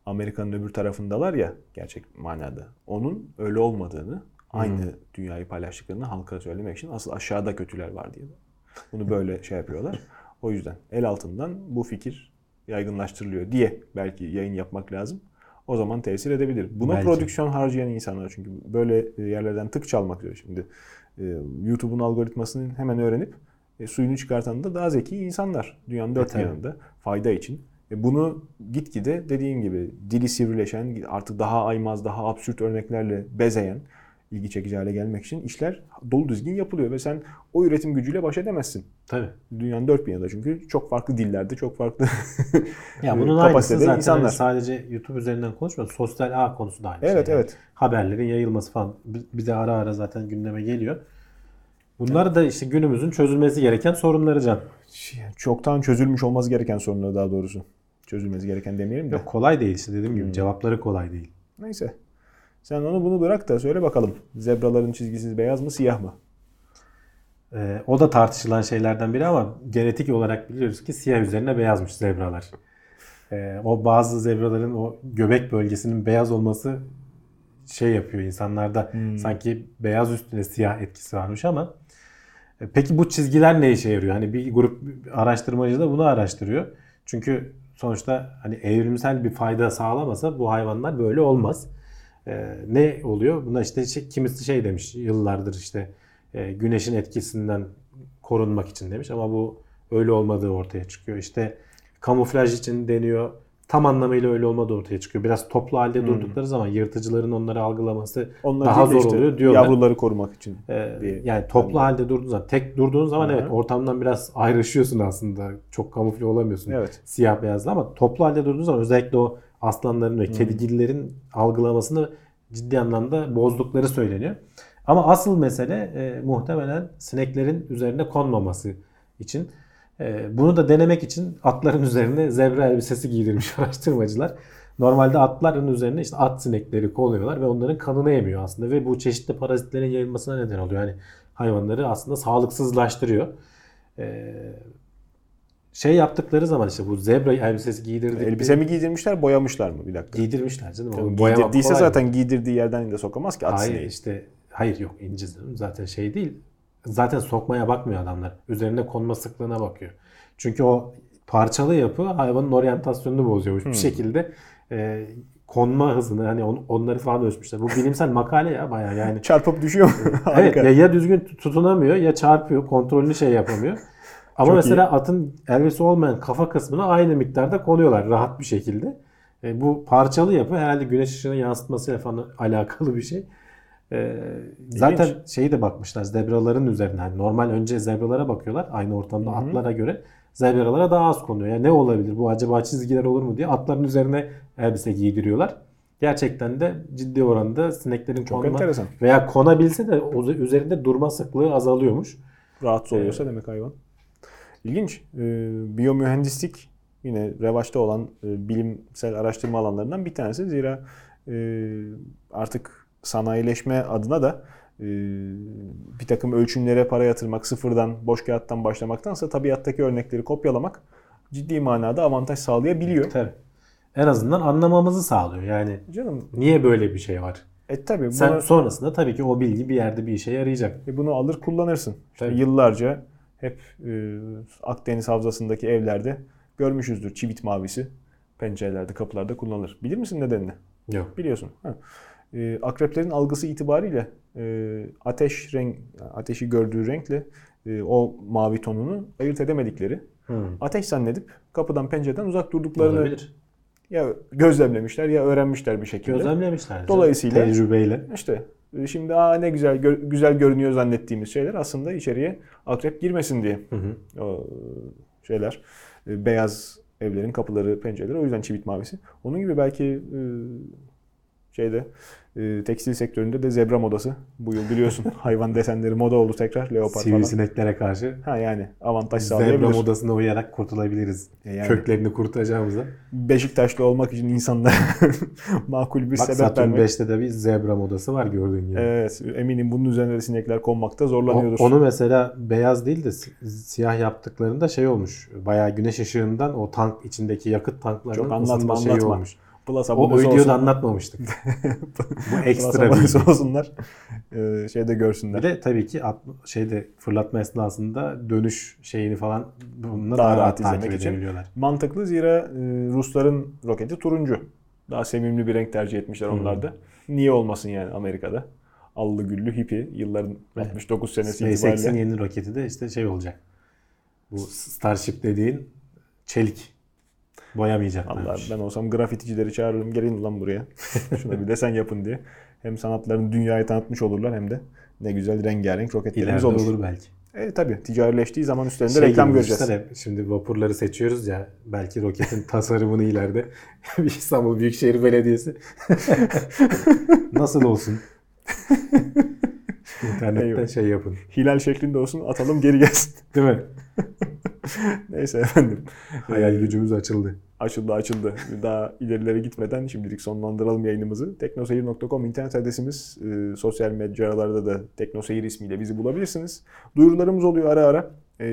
Amerika'nın öbür tarafındalar ya gerçek manada. Onun öyle olmadığını, aynı dünyayı paylaştıklarını halka söylemek için asıl aşağıda kötüler var diye. Bunu böyle şey yapıyorlar. O yüzden el altından bu fikir yaygınlaştırılıyor diye belki yayın yapmak lazım. O zaman tesir edebilir. Buna Belki. prodüksiyon harcayan insanlar çünkü böyle yerlerden tık çalmak diyor şimdi. e, YouTube'un algoritmasını hemen öğrenip e, suyunu çıkartan da daha zeki insanlar. Dünyanın dört tabii. yanında fayda için. E, bunu gitgide dediğim gibi dili sivrileşen, artık daha aymaz, daha absürt örneklerle bezeyen, ilgi çekici hale gelmek için işler dolu düzgün yapılıyor ve sen o üretim gücüyle baş edemezsin. Tabii. Dünyanın dört bir yanında çünkü çok farklı dillerde, çok farklı Ya e, bunun kapasitede zaten insanlar. sadece YouTube üzerinden konuşmuyoruz. Sosyal ağ konusu da aynı Evet, şey. yani. evet. Haberlerin yayılması falan bi- bize ara ara zaten gündeme geliyor. Bunlar da işte günümüzün çözülmesi gereken sorunları Can. Çoktan çözülmüş olması gereken sorunları daha doğrusu. Çözülmesi gereken demeyelim de. Yok kolay değil işte dediğim Hmm. gibi cevapları kolay değil. Neyse. Sen onu bunu bırak da söyle bakalım. Zebraların çizgisi beyaz mı siyah mı? Ee, o da tartışılan şeylerden biri ama genetik olarak biliyoruz ki siyah üzerine beyazmış zebralar. Ee, o bazı zebraların o göbek bölgesinin beyaz olması şey yapıyor insanlarda Hmm. sanki beyaz üstüne siyah etkisi varmış ama e, peki bu çizgiler ne işe yarıyor? Hani bir grup araştırmacı da bunu araştırıyor. Çünkü sonuçta hani evrimsel bir fayda sağlamasa bu hayvanlar böyle olmaz. Ee, ne oluyor? Buna işte şey, kimisi şey demiş yıllardır işte e, güneşin etkisinden korunmak için demiş ama bu öyle olmadığı ortaya çıkıyor. İşte kamuflaj için deniyor. Tam anlamıyla öyle olmadığı ortaya çıkıyor. Biraz toplu halde durdukları zaman yırtıcıların onları algılaması Onlar daha zor işte oluyor diyorlar. Yavruları korumak için. Ee, diye. yani toplu halde durduğun zaman, tek durduğun zaman Hı hı. evet ortamdan biraz ayrışıyorsun aslında. Çok kamufle olamıyorsun. Evet. Siyah beyazla ama toplu halde durduğun zaman özellikle o aslanların ve kedigillerin algılamasını ciddi anlamda bozdukları söyleniyor. Ama asıl mesele e, muhtemelen sineklerin üzerine konmaması için. Ee, bunu da denemek için atların üzerine zebra elbisesi giydirmiş araştırmacılar. Normalde atların üzerine işte at sinekleri konuyorlar ve onların kanını emiyor aslında ve bu çeşitli parazitlerin yayılmasına neden oluyor. Yani hayvanları aslında sağlıksızlaştırıyor. Ee, şey yaptıkları zaman işte bu zebra elbisesi giydirdik. Elbise mi giydirmişler, boyamışlar mı? Bir dakika. Giydirmişler canım. Tabii Giydirdiyse zaten giydirdiği yerden de sokamaz ki Hayır sineği. işte hayır yok ince zaten şey değil. Zaten sokmaya bakmıyor adamlar. Üzerine konma sıklığına bakıyor. Çünkü o parçalı yapı hayvanın oryantasyonunu bozuyormuş. Bir şekilde e, konma hızını hani on- onları falan ölçmüşler. Bu bilimsel makale ya bayağı yani. Çarpıp düşüyor? Evet ya, ya düzgün tutunamıyor ya çarpıyor. Kontrolünü şey yapamıyor. Ama Çok mesela atın elbise olmayan kafa kısmına aynı miktarda konuyorlar rahat bir şekilde. E, bu parçalı yapı herhalde güneş ışığını yansıtmasıyla falan alakalı bir şey. E, zaten şeyi de bakmışlar zebraların üzerine. Yani normal önce zebralara bakıyorlar aynı ortamda atlara göre. Zebralara daha az konuyor. Yani ne olabilir bu acaba çizgiler olur mu diye atların üzerine elbise giydiriyorlar. Gerçekten de ciddi oranda sineklerin Çok konma enteresan. veya konabilse de üzerinde durma sıklığı azalıyormuş. Rahatsız oluyorsa demek hayvan. İlginç. Ee, biyomühendislik yine revaçta olan e, bilimsel araştırma alanlarından bir tanesi. Zira e, artık sanayileşme adına da e, bir takım ölçümlere para yatırmak, sıfırdan, boş kağıttan başlamaktansa tabiattaki örnekleri kopyalamak ciddi manada avantaj sağlayabiliyor. Tabii. En azından anlamamızı sağlıyor. Yani Canım niye böyle bir şey var? e tabii Sen bunu, sonrasında tabii ki o bilgi bir yerde bir işe yarayacak. e, bunu alır kullanırsın. İşte Tabii. yıllarca hep e, Akdeniz Havzası'ndaki evlerde görmüşüzdür çivit mavisi pencerelerde, kapılarda kullanılır. Bilir misin nedenini? Yok. Biliyorsun. Ha. E, akreplerin algısı itibariyle e, ateş renk, ateşi gördüğü renkle e, o mavi tonunu ayırt edemedikleri, ateş zannedip kapıdan pencereden uzak durduklarını Olabilir. ya gözlemlemişler ya öğrenmişler bir şekilde. Gözlemlemişler. Dolayısıyla- tecrübeyle. İşte şimdi aa ne güzel gö- güzel görünüyor zannettiğimiz şeyler aslında içeriye akrep girmesin diye Hı hı. o şeyler e, beyaz evlerin kapıları pencereleri o yüzden çivit mavisi. Onun gibi belki e, şeyde e, tekstil sektöründe de zebra modası bu yıl biliyorsun hayvan desenleri moda oldu tekrar leopar falan. Sivrisineklere karşı Ha yani avantaj zebra sağlayabilir. modasına uyarak kurtulabiliriz. E yani. Köklerini kurtaracağımıza. Beşiktaşlı olmak için insanlara makul bir Bak sebep Saturn vermek. 5'te de bir zebra modası var gördüğün gibi. Evet eminim bunun üzerine de sinekler konmakta O- zorlanıyordur. onu mesela beyaz değil de si- siyah yaptıklarında şey olmuş. Bayağı güneş ışığından o tank içindeki yakıt tanklarının Çok anlatma, ısınma şeyi anlatma. olmuş. Plus O, o videoda olsun. anlatmamıştık. Bu Plus ekstra abonesi bilgi. olsunlar. Ee, şeyde görsünler. Bir de tabii ki at, şeyde fırlatma esnasında dönüş şeyini falan bununla Daha daha, rahat rahat izlemek için. Mantıklı zira e, Rusların roketi turuncu. Daha sevimli bir renk tercih etmişler Hmm. onlar da. Niye olmasın yani Amerika'da? Allı güllü hippi yılların 69 senesi SpaceX'in itibariyle. yeni roketi de işte şey olacak. Bu Starship dediğin çelik boyamayacaklar. Allah ben olsam grafiticileri çağırırım gelin ulan buraya. Şuna bir desen yapın diye. Hem sanatlarını dünyaya tanıtmış olurlar hem de ne güzel rengarenk roketlerimiz olur. olur belki. E tabi ticarileştiği zaman üstlerinde Şey reklam göreceğiz. düşünsene, Şimdi vapurları seçiyoruz ya. Belki roketin tasarımını ileride bir İstanbul Büyükşehir Belediyesi nasıl olsun? İnternetten Eyvah. şey yapın. Hilal şeklinde olsun atalım geri gelsin. Değil mi? Neyse efendim. Hayal Ee, gücümüz açıldı. Açıldı açıldı. Daha ilerilere gitmeden şimdilik sonlandıralım yayınımızı. Teknoseyir.com internet adresimiz. Ee, sosyal mecralarda da Teknoseyir ismiyle bizi bulabilirsiniz. Duyurularımız oluyor ara ara. Ee,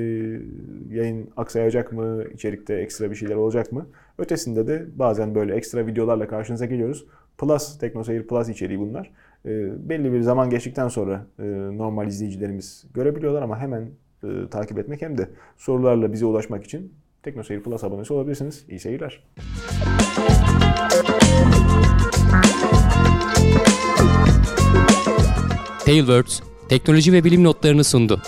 yayın aksayacak mı? İçerikte ekstra bir şeyler olacak mı? Ötesinde de bazen böyle ekstra videolarla karşınıza geliyoruz. Plus, Teknoseyir Plus içeriği bunlar. Ee, belli bir zaman geçtikten sonra e, normal izleyicilerimiz görebiliyorlar ama hemen e, takip etmek hem de sorularla bize ulaşmak için Teknoseyir Plus abonesi olabilirsiniz. İyi seyirler. Tailwords teknoloji ve bilim notlarını sundu.